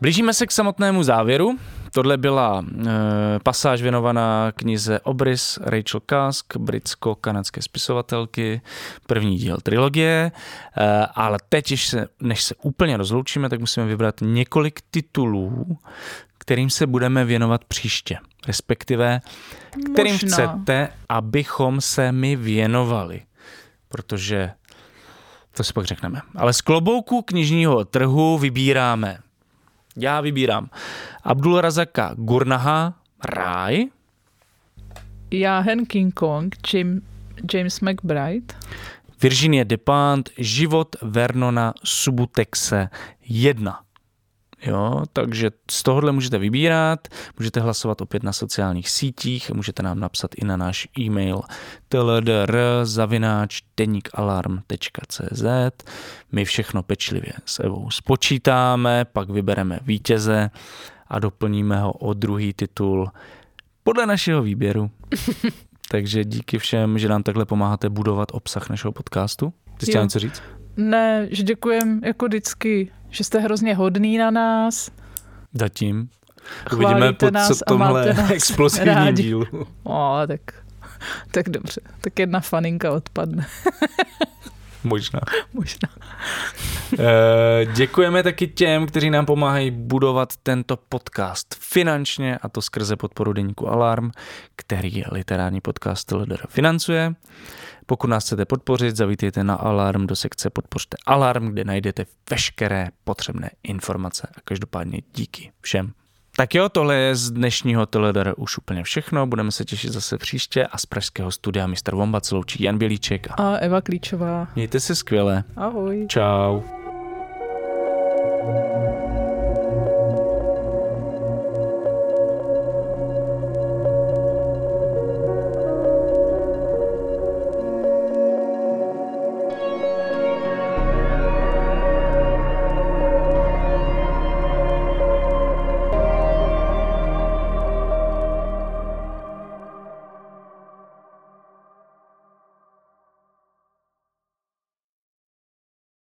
Blížíme se k samotnému závěru. Tohle byla e, pasáž věnovaná knize Obrys Rachel Kask, britsko-kanadské spisovatelky, první díl trilogie, e, ale teď, než se, než se úplně rozloučíme, tak musíme vybrat několik titulů, kterým se budeme věnovat příště, respektive kterým Možná. chcete, abychom se my věnovali, protože to si pak řekneme. Ale z klobouku knižního trhu vybíráme já vybírám Abdul Razaka Gurnaha, Ráj, Jahen King Kong, Jim, James McBride. Virginie Despont, Život Vernona Subutexe 1. Jo, takže z tohohle můžete vybírat, můžete hlasovat opět na sociálních sítích, můžete nám napsat i na náš e-mail tldr.denikalarm.cz My všechno pečlivě s Evou spočítáme, pak vybereme vítěze a doplníme ho o druhý titul podle našeho výběru. Takže díky všem, že nám takhle pomáháte budovat obsah našeho podcastu. Ty jsi chtěla něco říct? Ne, že děkujem jako vždycky, že jste hrozně hodný na nás. Zatím. Uvidíme po nás co tomhle explozivním rádi. dílu. O, tak, tak dobře. Tak jedna faninka odpadne. Možná. Možná. Eh, Děkujeme taky těm, kteří nám pomáhají budovat tento podcast finančně, a to skrze podporu deníku Alarm, který literární podcast LDR financuje. Pokud nás chcete podpořit, zavítejte na Alarm do sekce Podpořte Alarm, kde najdete veškeré potřebné informace. A každopádně díky všem. Tak jo, tohle je z dnešního Teledar už úplně všechno. Budeme se těšit zase příště a z pražského studia Mr. Vomba sloučí Jan Bělíček a, a Eva Klíčová. Mějte se skvěle. Ahoj. Čau. thank you